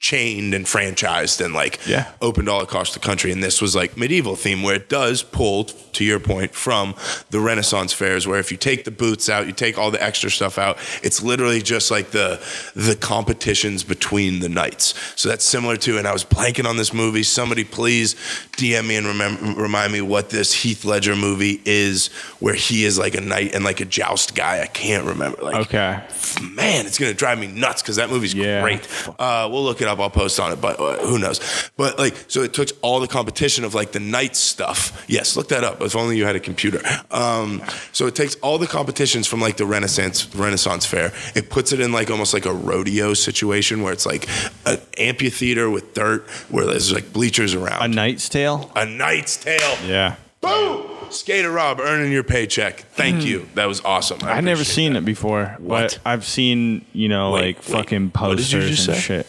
chained and franchised and like Yeah. opened all across the country and this was like medieval theme where it does pull to your point from the renaissance fairs where if you take the boots out you take all the extra stuff out it's literally just like the the competitions between the knights. so that's similar to and i was blanking on this movie somebody please dm me and remember, remind me what this heath ledger movie is where he is like a knight and like a joust guy i can't remember like Okay. man, it's gonna drive me nuts because that movie's great. Uh, we'll look it up. I'll post on it, but uh, who knows? But like, so it took all the competition of like the knight stuff. Yes, look that up. If only you had a computer. Um, so it takes all the competitions from like the Renaissance Renaissance Fair. It puts it in like almost like a rodeo situation where it's like an amphitheater with dirt where there's like bleachers around. A Knight's Tale. A Knight's Tale. Yeah. Boom! Skater Rob earning your paycheck. Thank you. That was awesome. I I've never seen it before, What? but I've seen you know Wait, like wait. fucking What did you posters and say? shit.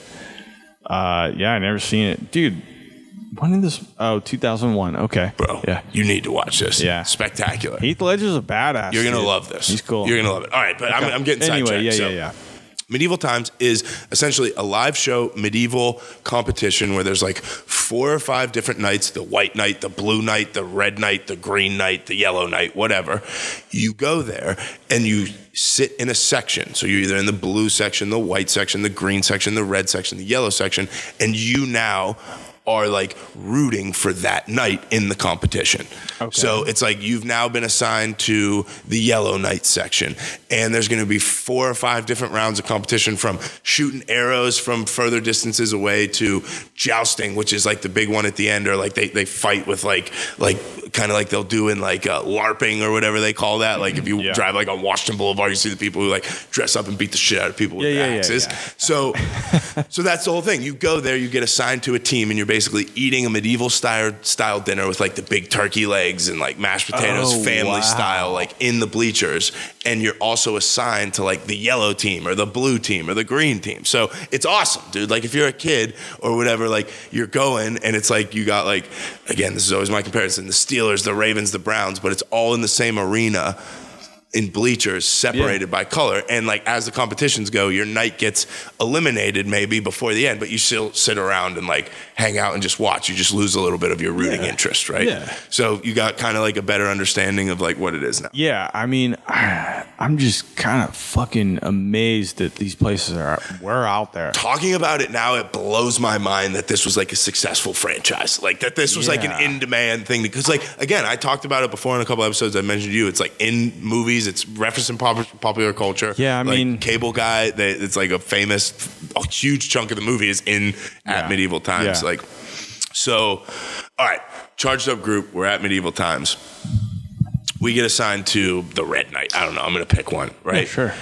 Uh, yeah, I never seen it, dude. When did this? Oh, 2001. Okay, bro. Yeah, you need to watch this. Yeah, spectacular. Heath Ledger's a badass. You're gonna dude. love this. He's cool. You're gonna love it. All right, but I'm, Okay. I'm getting Anyway, sidetracked. yeah, so. yeah, yeah. Medieval Times is essentially a live show medieval competition where there's like four or five different knights the white knight, the blue knight, the red knight, the green knight, the yellow knight, whatever. You go there and you sit in a section. So you're either in the blue section, the white section, the green section, the red section, the yellow section, and you now are like rooting for that knight in the competition. Okay. So it's like you've now been assigned to the yellow knight section, and there's going to be four or five different rounds of competition from shooting arrows from further distances away to jousting, which is like the big one at the end, or like they, they fight with like like kind of like they'll do in like uh, LARPing or whatever they call that. Like if you drive like on Washington Boulevard, you see the people who like dress up and beat the shit out of people with Yeah, yeah, yeah, axes. So so that's the whole thing. You go there, you get assigned to a team, and you're basically eating a medieval style style dinner with like the big turkey legs and like mashed potatoes, Oh, family wow. style, like in the bleachers. And you're also assigned to like the yellow team or the blue team or the green team. So it's awesome, dude. Like if you're a kid or whatever, like you're going and it's like you got like again, this is always my comparison: the Steelers, the Ravens, the Browns, but it's all in the same arena in bleachers separated by color. And like as the competitions go your knight gets eliminated maybe before the end but you still sit around and like hang out and just watch. You just lose a little bit of your rooting Yeah. interest right? Yeah. so you got kind of like a better understanding of like what it is now. Yeah, I mean, I'm just kind of fucking amazed that these places are we're out there. talking about it now it blows my mind that this was like a successful franchise. Like that this was like an in-demand thing. Because like again i talked about it before in a couple episodes. I mentioned to you it's like in movies it's referencing pop- popular culture Yeah, I Like, mean- cable guy they, it's like a famous a huge chunk of the movie is in at Yeah. medieval times Yeah. like so all right charged up group we're at medieval times we get assigned to the red knight i don't know i'm gonna pick one right Yeah, sure.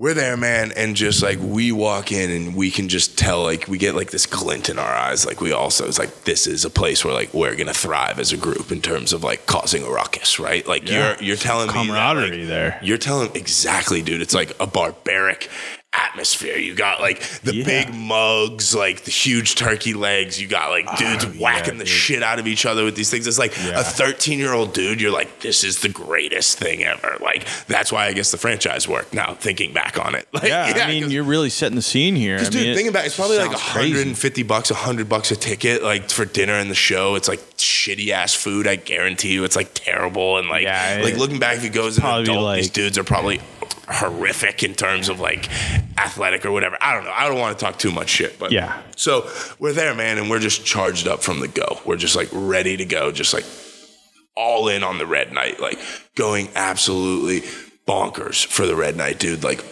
We're there, man, and just like we walk in and we can just tell, like we get like this glint in our eyes, like we also it's like this is a place where like we're gonna thrive as a group in terms of like causing a ruckus, right? Like Yeah. you're you're telling me Camaraderie like, there. You're telling exactly, dude. It's like a barbaric atmosphere. You got like the Yeah. big mugs, like the huge turkey legs. You got like ah, dudes Oh, whacking yeah, the dude. shit out of each other with these things. It's like Yeah. a 13 year old dude. You're like, this is the greatest thing ever. Like that's why I guess the franchise worked. Now thinking back on it, like, Yeah, I mean, you're really setting the scene here. Because, mean, dude, thinking back, it's probably like sounds crazy. 150 bucks, 100 bucks a ticket, like for dinner and the show. It's like shitty ass food. I guarantee you, it's like terrible. And like, like it- looking back, if you go as an probably adult, like- these dudes are probably horrific in terms of like athletic or whatever. I don't know. I don't want to talk too much shit, but Yeah. So we're there, man, and we're just charged up from the go. We're just like ready to go, just like all in on the red knight, like going absolutely bonkers for the red knight, dude. Like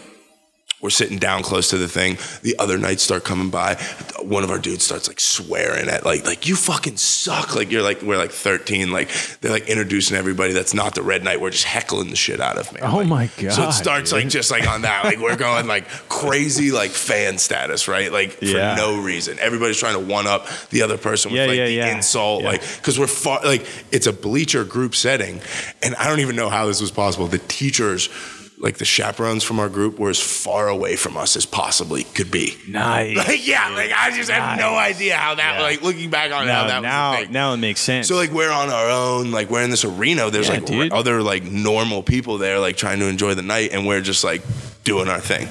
we're sitting down close to the thing. The other knights start coming by. One of our dudes starts like swearing at like like you fucking suck. Like you're like we're like 13. Like they're like introducing everybody that's not the red knight. We're just heckling the shit out of me. Oh my god! So it starts dude. like just like on that, like we're going like crazy like fan status, right? Like for Yeah. no reason. Everybody's trying to one up the other person with Yeah, like yeah, the yeah. insult, like because we're far like it's a bleacher group setting, and I don't even know how this was possible. The teachers. Like the chaperones from our group were as far away from us as possibly could be. nice. Like yeah, like I just had no idea how that Yeah. like looking back on how that now, was a thing. now it makes sense. So like we're on our own, like we're in this arena. There's Yeah, like dude. other like normal people there, like trying to enjoy the night, and we're just like doing our thing.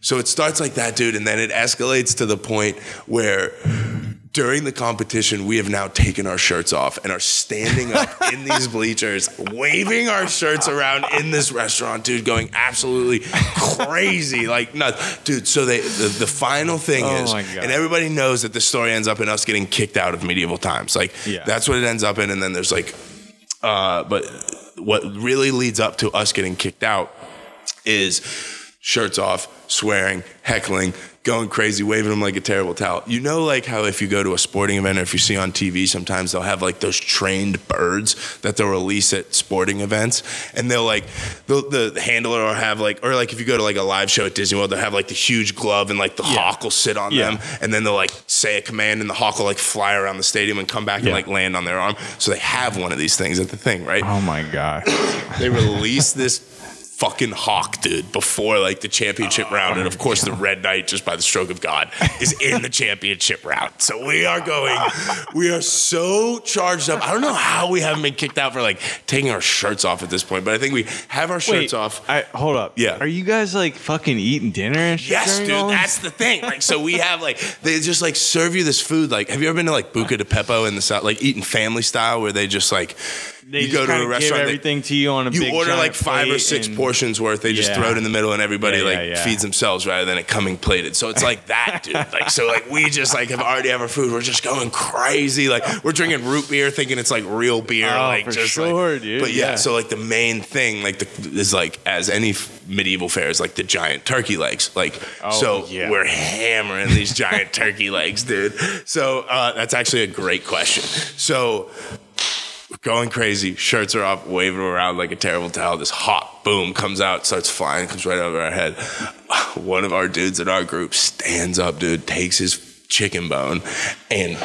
So it starts like that, dude, and then it escalates to the point where during the competition, we have now taken our shirts off and are standing up in these bleachers, waving our shirts around in this restaurant, dude, going absolutely crazy. Like, no, dude. So they, the, the final thing Oh is, and everybody knows that the story ends up in us getting kicked out of medieval times. Like, Yeah. that's what it ends up in. And then there's like, uh, but what really leads up to us getting kicked out is shirts off, swearing, heckling, going crazy, waving them like a terrible towel. You know, like how if you go to a sporting event or if you see on TV, sometimes they'll have like those trained birds that they'll release at sporting events, and they'll like the the handler will have like, or like if you go to like a live show at Disney World, they'll have like the huge glove and like the hawk will sit on Yeah. them, and then they'll like say a command and the hawk will like fly around the stadium and come back and like land on their arm. So they have one of these things at the thing, right? Oh my god. they released this fucking hawk, dude, before like the championship oh, round. And of course, the Red Knight, just by the stroke of God, is in the championship round. So we are going, we are so charged up. I don't know how we haven't been kicked out for like taking our shirts off at this point, but I think we have our shirts Wait, off. I hold up. Yeah. Are you guys like fucking eating dinner and shit? Yes, dude, that's the thing. Like, so we have like they just like serve you this food. Like, have you ever been to like Buca di Beppo in the south, like eating family style, where they just like They you go to a give restaurant, they- everything to you on a you order like five or six and- portions worth. They just Yeah. throw it in the middle, and everybody Yeah, like yeah, yeah. feeds themselves rather than it coming plated. So it's like that, dude. Like so, like we just like have already have our food. We're just going crazy. Like we're drinking root beer, thinking it's like real beer. Oh, like for just sure, like, dude, But yeah, so like the main thing, like the is like as any medieval fair is like the giant turkey legs. Like Oh, so, we're hammering these giant turkey legs, dude. So uh, that's actually a great question. So going crazy. Shirts are off, waving around like a terrible towel. This hot boom comes out, starts flying, comes right over our head. One of our dudes in our group stands up, dude, takes his chicken bone and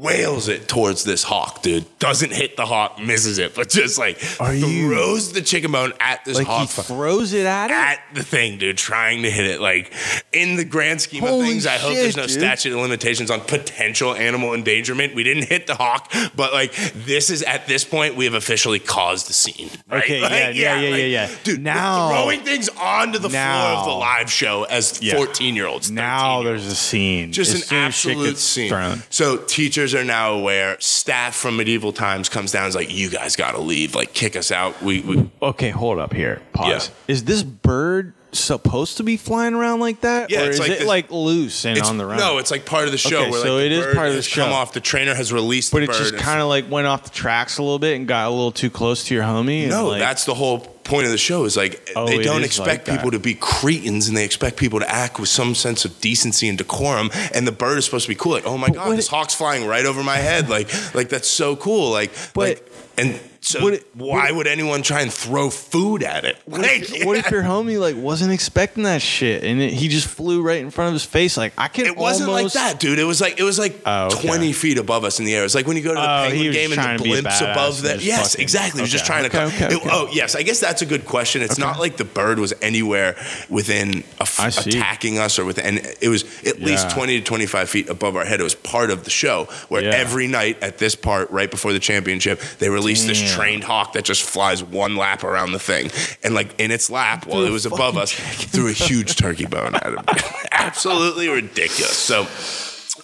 wails it towards this hawk, dude. Doesn't hit the hawk, misses it, but just like Are you- throws the chicken bone at this Like he hawk. throws it at it. at the thing, dude, trying to hit it. Like in the grand scheme of Holy things, I hope there's no dude. statute of limitations on potential animal endangerment. We didn't hit the hawk, but like this is at this point we have officially caused the scene. right? Okay, Like, yeah, yeah, yeah, like, yeah, yeah. Dude, Now- throwing things onto the floor of the live show as Yeah. 14 year olds. Now there's a scene. Just As an shit absolute scene. thrown. So teachers are now aware. Staff from medieval times comes down. and is like, you guys got to leave. Like, kick us out. We, we Okay, hold up here. Pause. Yeah. Is this bird supposed to be flying around like that? Yeah, or it's is like it this- like loose and It's- on the run? No, it's like part of the show. Okay, where, so like, it is bird part of the has show. Come off. The trainer has released, but the it bird. just and- kind of like went off the tracks a little bit and got a little too close to your homie. and, No, like, that's the whole point of the show. Is like Oh, they don't expect like people to be cretins, and they expect people to act with some sense of decency and decorum. And the bird is supposed to be cool. Like, oh my god, this it- hawk's flying right over my head. Like, like that's so cool. Like, But- like, and so what it- why would anyone try and throw food at it? What Like, if, what if your homie like wasn't expecting that shit and it, he just flew right in front of his face? Like I can. It wasn't almost, like that, dude. It was like it was like Oh, okay. twenty feet above us in the air. It's like when you go to the Oh, Penguin game and the to blimps above that. Yes, fucking- exactly. He was just okay, trying to. okay, okay, it-. Oh, yes. I guess that's a good question. It's not like the bird was anywhere within a f- I attacking us or within. It was at least twenty to twenty five feet above our head. It was part of the show where Yeah. every night at this part, right before the championship, they released this Damn. Trained hawk that just flies one lap around the thing, and like in its lap while it was above us, threw a huge turkey bone at him. Absolutely ridiculous. So,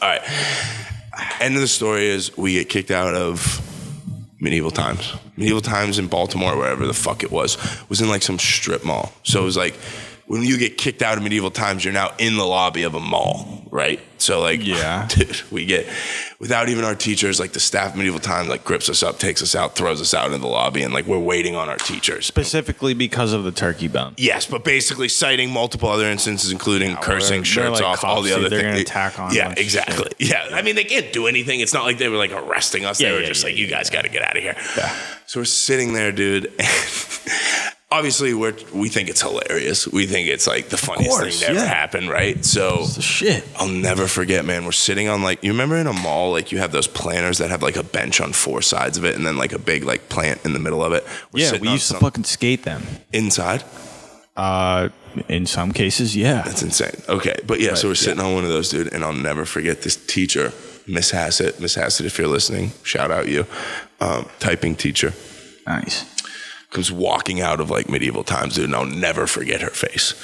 all right. End of the story is we get kicked out of medieval times. Medieval times in Baltimore, wherever the fuck it was, was in like some strip mall. So it was like when you get kicked out of medieval times, you're now in the lobby of a mall, right? So like, Yeah. dude, we get without even our teachers, like the staff of medieval times, like grips us up, takes us out, throws us out in the lobby, and like we're waiting on our teachers. specifically because of the turkey bone. Yes, but basically citing multiple other instances, including cursing, shirts like off, all the other they're things. gonna attack on Yeah, exactly. Yeah, I mean they can't do anything. It's not like they were like arresting us. Yeah, they were yeah, just yeah, like, "You yeah, guys got to get out of here." So we're sitting there, dude. Obviously, we're we think it's hilarious. We think it's like the funniest course, thing that ever happened, right? So shit. I'll never forget, man. We're sitting on like you remember in a mall, like you have those planters that have like a bench on four sides of it, and then like a big like plant in the middle of it. We're Yeah, we used to fucking skate them. inside. Uh, in some cases, yeah. That's insane. Okay, but yeah, so we're sitting on one of those, dude, and I'll never forget this teacher, Miss Hassett. Miss Hassett, if you're listening, shout out you. Um, typing teacher Nice. Comes walking out of like medieval times, dude, and I'll never forget her face.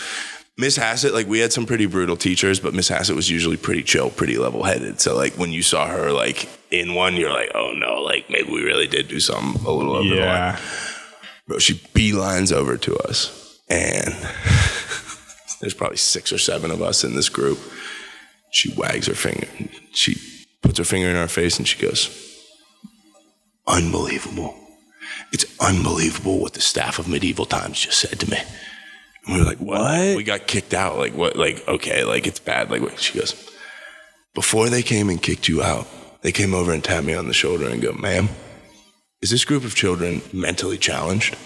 Miss Hassett, like we had some pretty brutal teachers, but Miss Hassett was usually pretty chill, pretty level headed. So like when you saw her like in one, you're like, oh no, like maybe we really did do something a little over the line. Bro, she beelines over to us, and there's probably six or seven of us in this group. She wags her finger. She puts her finger in our face and she goes, Unbelievable. It's unbelievable what the staff of Medieval Times just said to me. And we were like, what? We got kicked out. Like, what? Like, okay, like it's bad. Like, what? She goes, Before they came and kicked you out, they came over and tapped me on the shoulder and go, Ma'am, is this group of children mentally challenged?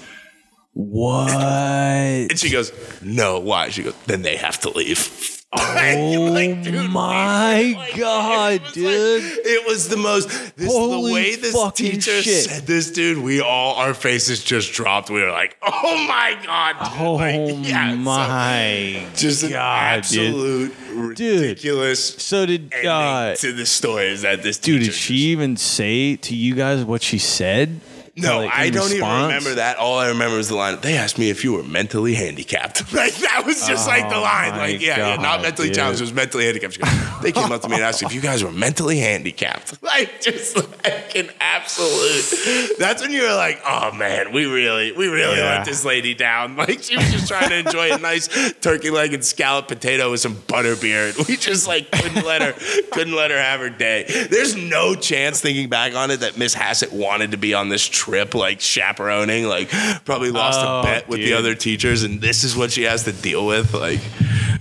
What? And she goes, No, why? She goes, Then they have to leave. Oh my god, dude! It was the most. This, the way this teacher shit. said this, dude. We all our faces just dropped. We were like, "Oh my god!" dude." Oh Like, yeah, so- my just an god, absolute ridiculous. So did uh, to the story is that this dude? Did she even say to you guys what she said? No, Like, I don't even remember that. All I remember is the line. They asked me if you were mentally handicapped. like that was just like the Oh line. Like yeah, yeah, not mentally dude. challenged. It was mentally handicapped. Goes, they came up to me and asked if you guys were mentally handicapped. Like just like an absolute. That's when you were like, oh man, we really, we really Yeah. let this lady down. Like she was just trying to enjoy a nice turkey leg and scallop potato with some butter beer. And we just like couldn't let her, couldn't let her have her day. There's no chance thinking back on it that Miss Hassett wanted to be on this trip, like chaperoning, like probably lost Oh, a bet with the other teachers, and this is what she has to deal with. Like,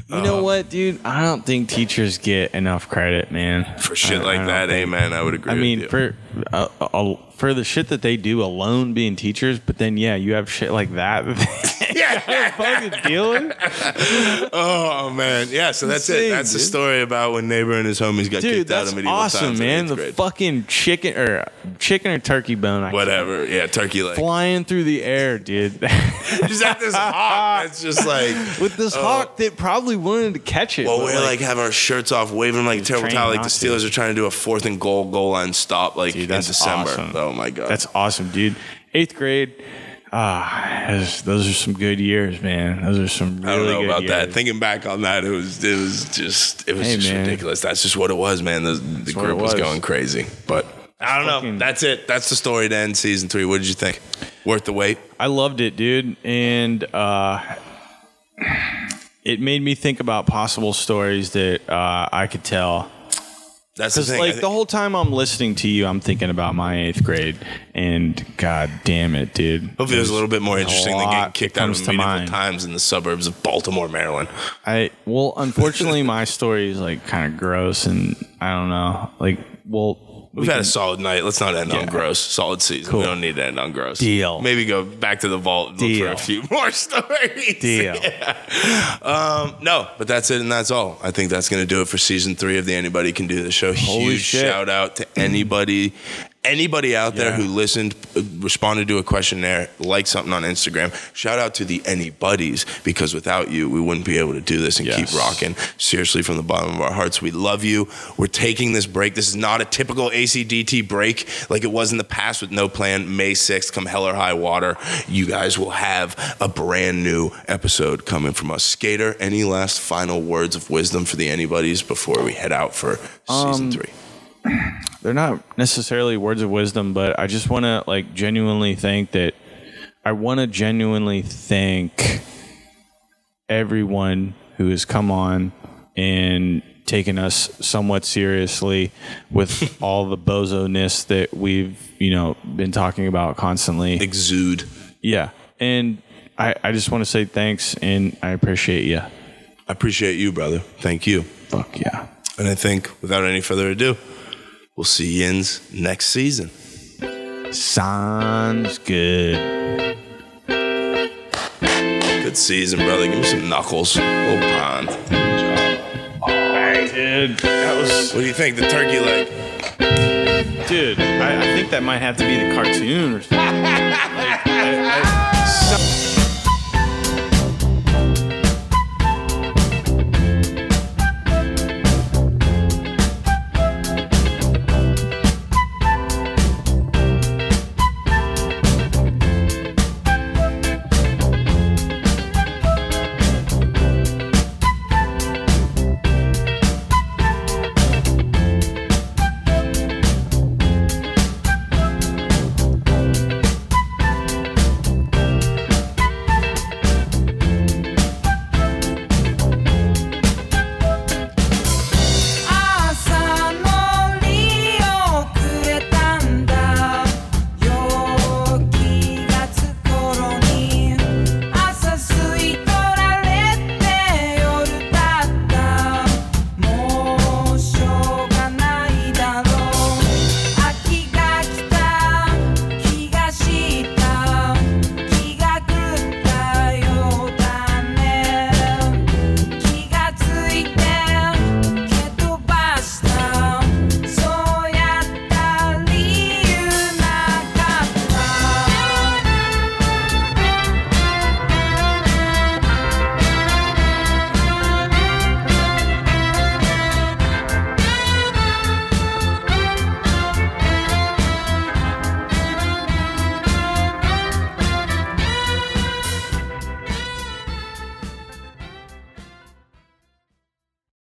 You know what, dude? I don't think teachers get enough credit, man. for shit I- I like don't that, think- amen. I would agree. I mean, with you. for uh, uh, for the shit that they do alone, being teachers, but then yeah, you have shit like that. that they yeah, fucking deal with. Oh, oh man, yeah. So that's it. Insane, That's the dude. story about when neighbor and his homies got Dude, kicked out that's of medieval awesome, times in man. eighth The grade. fucking chicken or uh, chicken or turkey bone, I Whatever, yeah, turkey leg. flying through the air, dude. Just at this hawk. That's just like With this Oh. hawk that probably wanted to catch it. Well, but, we're like, have our shirts off, waving like a terrible trained towel, like the not to. Steelers are trying to do a fourth and goal goal line stop, like in that's December. awesome. Oh my god, That's awesome, dude. Eighth grade. Ah, those, are some good years, man. Those are some really I don't know about years. that. Thinking back on that, it was it was just it was Hey, just man. ridiculous. That's just what it was, man. The, the group was. was. going crazy, but I don't know. That's it. That's the story to end season three. What did you think? Worth the wait? I loved it, dude, and uh, it made me think about possible stories that uh, I could tell. That's the thing. Like the whole time I'm listening to you, I'm thinking about my eighth grade, and god damn it, dude. Hopefully, it was a little bit more interesting than getting lot kicked out of to mind. times in the suburbs of Baltimore, Maryland. I well, unfortunately, my story is like kind of gross, and I don't know. Like, well, We've we had can- a solid night. Let's not end on gross. Solid season. Cool. We don't need to end on gross. Deal. Maybe go back to the vault and look for Deal. a few more stories. Deal. Yeah. Um, no, but that's it and that's all. I think that's going to do it for season three of the Anybody Can Do the Show. Holy Huge shit. shout out to anybody. Anybody out there Yeah. who listened, uh, responded to a questionnaire, liked something on Instagram, shout out to the Anybodies because without you, we wouldn't be able to do this and Yes. keep rocking. Seriously, from the bottom of our hearts, we love you. We're taking this break. This is not a typical ACDT break like it was in the past with no plan. May 6th, come hell or high water, you guys will have a brand new episode coming from us. Skater, any last final words of wisdom for the Anybody's before we head out for season Um, three? They're not necessarily words of wisdom, but I just want to like genuinely think that I want to genuinely thank everyone who has come on and taken us somewhat seriously with all the bozo-ness that we've, you know, been talking about constantly. Exude. Yeah. And I, I just want to say thanks and I appreciate you. I appreciate you, brother. Thank you. Fuck yeah. And I think without any further ado, we'll see yins next season. Sounds good. Good season, brother. Give me some knuckles. Little pond. Dude, that was. What do you think? The turkey leg. Dude, I, I think that might have to be the cartoon or something.